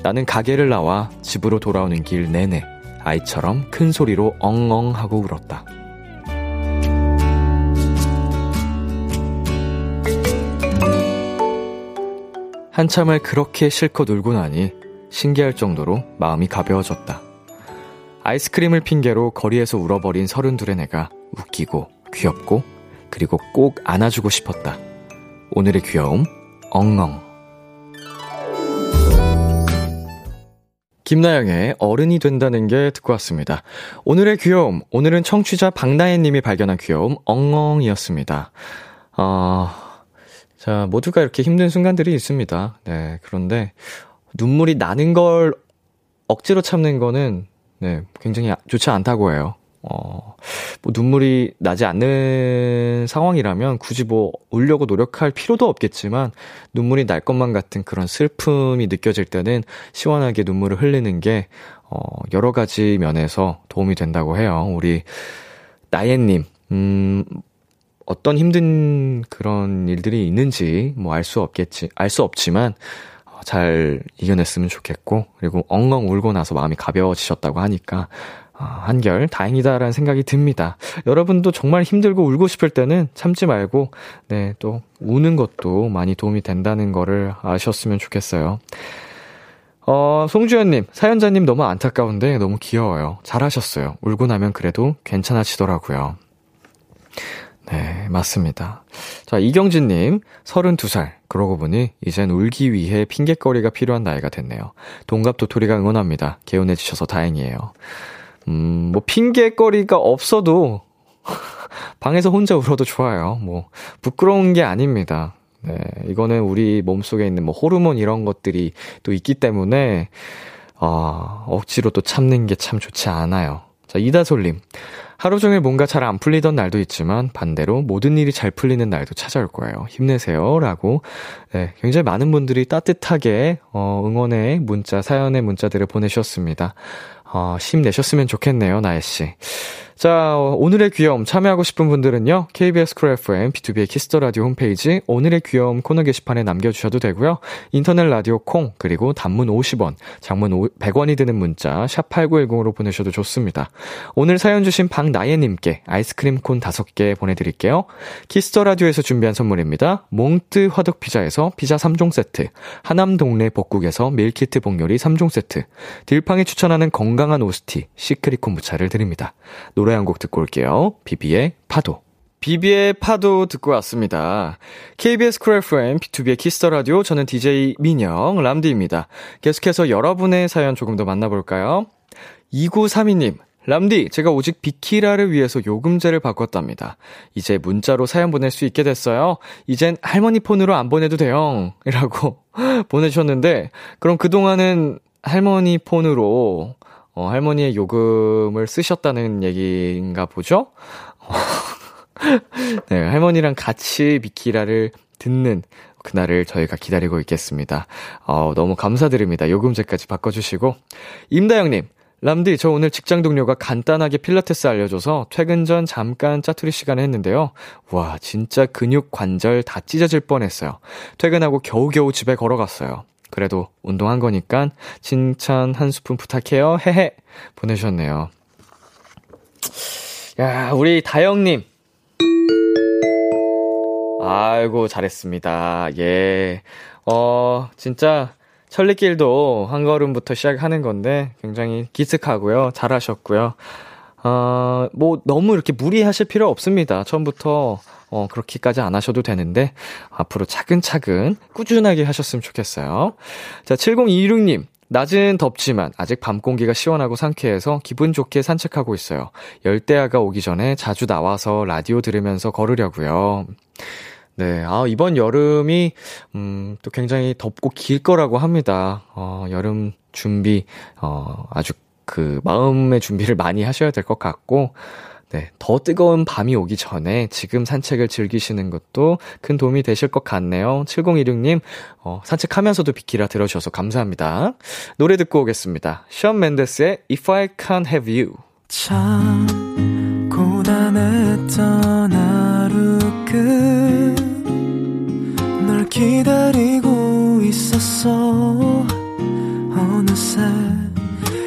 나는 가게를 나와 집으로 돌아오는 길 내내 아이처럼 큰 소리로 엉엉 하고 울었다. 한참을 그렇게 실컷 울고 나니 신기할 정도로 마음이 가벼워졌다. 아이스크림을 핑계로 거리에서 울어버린 서른둘의 내가 웃기고 귀엽고 그리고 꼭 안아주고 싶었다. 오늘의 귀여움, 엉엉. 김나영의 어른이 된다는 게 듣고 왔습니다. 오늘의 귀여움, 오늘은 청취자 박나혜 님이 발견한 귀여움, 엉엉이었습니다. 어, 자, 모두가 이렇게 힘든 순간들이 있습니다. 네, 그런데 눈물이 나는 걸 억지로 참는 거는, 네, 굉장히 좋지 않다고 해요. 어, 뭐 눈물이 나지 않는 상황이라면 굳이 뭐 울려고 노력할 필요도 없겠지만 눈물이 날 것만 같은 그런 슬픔이 느껴질 때는 시원하게 눈물을 흘리는 게 어, 여러 가지 면에서 도움이 된다고 해요. 우리 나예님, 음, 어떤 힘든 그런 일들이 있는지 뭐 알 수 없겠지, 알 수 없지만 어, 잘 이겨냈으면 좋겠고, 그리고 엉엉 울고 나서 마음이 가벼워지셨다고 하니까 아, 한결 다행이다라는 생각이 듭니다. 여러분도 정말 힘들고 울고 싶을 때는 참지 말고, 네, 또 우는 것도 많이 도움이 된다는 거를 아셨으면 좋겠어요. 어, 송주현님, 사연자님 너무 안타까운데 너무 귀여워요. 잘하셨어요. 울고 나면 그래도 괜찮아지더라고요. 네, 맞습니다. 자, 이경진님, 32살. 그러고 보니, 이젠 울기 위해 핑계거리가 필요한 나이가 됐네요. 동갑 도토리가 응원합니다. 개운해지셔서 다행이에요. 음, 뭐, 핑계거리가 없어도, [LAUGHS] 방에서 혼자 울어도 좋아요. 뭐, 부끄러운 게 아닙니다. 네, 이거는 우리 몸속에 있는 뭐, 호르몬 이런 것들이 또 있기 때문에, 어, 억지로 또 참는 게 참 좋지 않아요. 자, 이다솔님. 하루 종일 뭔가 잘 안 풀리던 날도 있지만 반대로 모든 일이 잘 풀리는 날도 찾아올 거예요. 힘내세요. 라고, 네, 굉장히 많은 분들이 따뜻하게, 어, 응원의 문자, 사연의 문자들을 보내주셨습니다. 어, 힘내셨으면 좋겠네요, 나혜씨. 자, 오늘의 귀여움 참여하고 싶은 분들은요. KBS 쿨 FM, BTOB의 키스 더 라디오 홈페이지 오늘의 귀여움 코너 게시판에 남겨 주셔도 되고요. 인터넷 라디오 콩, 그리고 단문 50원, 장문 100원이 드는 문자 샵 8910으로 보내셔도 좋습니다. 오늘 사연 주신 박나예 님께 아이스크림 콘 5개 보내 드릴게요. 키스 더 라디오에서 준비한 선물입니다. 몽뜨 화덕 피자에서 피자 3종 세트, 하남 동네 복국에서 밀키트 복요리 3종 세트, 딜팡이 추천하는 건강한 오스티, 시크릿 콤부차를 드립니다. 노래 노래 한 곡 듣고 올게요. 비비의 파도. 비비의 파도 듣고 왔습니다. KBS 쿨 FM, BTOB의 키스 더 라디오, 저는 DJ 민영, 람디입니다. 계속해서 여러분의 사연 조금 더 만나볼까요? 2932님, 람디, 제가 오직 비키라를 위해서 요금제를 바꿨답니다. 이제 문자로 사연 보낼 수 있게 됐어요. 이젠 할머니 폰으로 안 보내도 돼요. [LAUGHS] 이라고 [LAUGHS] 보내주셨는데, 그럼 그동안은 할머니 폰으로 어, 할머니의 요금을 쓰셨다는 얘기인가 보죠? [LAUGHS] 네, 할머니랑 같이 비키라를 듣는 그날을 저희가 기다리고 있겠습니다. 어, 너무 감사드립니다. 요금제까지 바꿔주시고. 임다영님, 람디, 저 오늘 직장 동료가 간단하게 필라테스 알려줘서 퇴근 전 잠깐 짜투리 시간에 했는데요. 와, 진짜 근육 관절 다 찢어질 뻔 했어요. 퇴근하고 겨우겨우 집에 걸어갔어요. 그래도 운동한 거니까 칭찬 한 스푼 부탁해요. 헤헤. 보내셨네요. 야, 우리 다영님. 아이고, 잘했습니다. 예. 어, 진짜, 천리길도 한 걸음부터 시작하는 건데, 굉장히 기특하고요. 잘하셨고요. 어, 뭐, 너무 이렇게 무리하실 필요 없습니다. 처음부터 어, 그렇게까지 안 하셔도 되는데, 앞으로 차근차근 꾸준하게 하셨으면 좋겠어요. 자, 7026님. 낮은 덥지만 아직 밤 공기가 시원하고 상쾌해서 기분 좋게 산책하고 있어요. 열대야가 오기 전에 자주 나와서 라디오 들으면서 걸으려고요. 네, 아, 이번 여름이, 음, 또 굉장히 덥고 길 거라고 합니다. 어, 여름 준비, 어, 아주 그 마음의 준비를 많이 하셔야 될 것 같고, 네, 더 뜨거운 밤이 오기 전에 지금 산책을 즐기시는 것도 큰 도움이 되실 것 같네요. 7016님, 어, 산책하면서도 비키라 들어주셔서 감사합니다. 노래 듣고 오겠습니다. 션 맨데스의 If I Can't Have You. 참, 고단했던 하루 끝널 기다리고 있었어. 어느새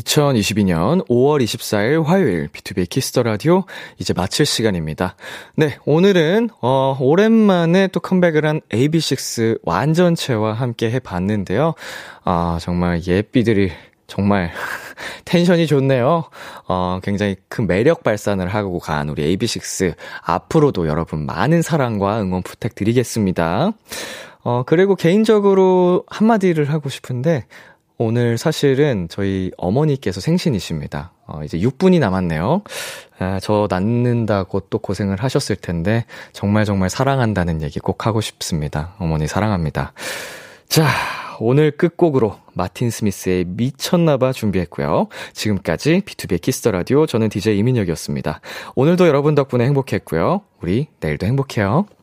2022년 5월 24일 화요일 BTOB 키스 더 라디오 이제 마칠 시간입니다. 네, 오늘은 어 오랜만에 또 컴백을 한 AB6 완전체와 함께 해 봤는데요. 아, 정말 예삐들이 정말 [LAUGHS] 텐션이 좋네요. 어, 굉장히 큰 매력 발산을 하고 간 우리 AB6 앞으로도 여러분 많은 사랑과 응원 부탁드리겠습니다. 어, 그리고 개인적으로 한마디를 하고 싶은데 오늘 사실은 저희 어머니께서 생신이십니다. 어, 이제 6분이 남았네요. 아, 저 낳는다고 또 고생을 하셨을 텐데, 정말 정말 사랑한다는 얘기 꼭 하고 싶습니다. 어머니 사랑합니다. 자, 오늘 끝곡으로 마틴 스미스의 미쳤나봐 준비했고요. 지금까지 비투비 키스 더 라디오 저는 DJ 이민혁이었습니다. 오늘도 여러분 덕분에 행복했고요. 우리 내일도 행복해요.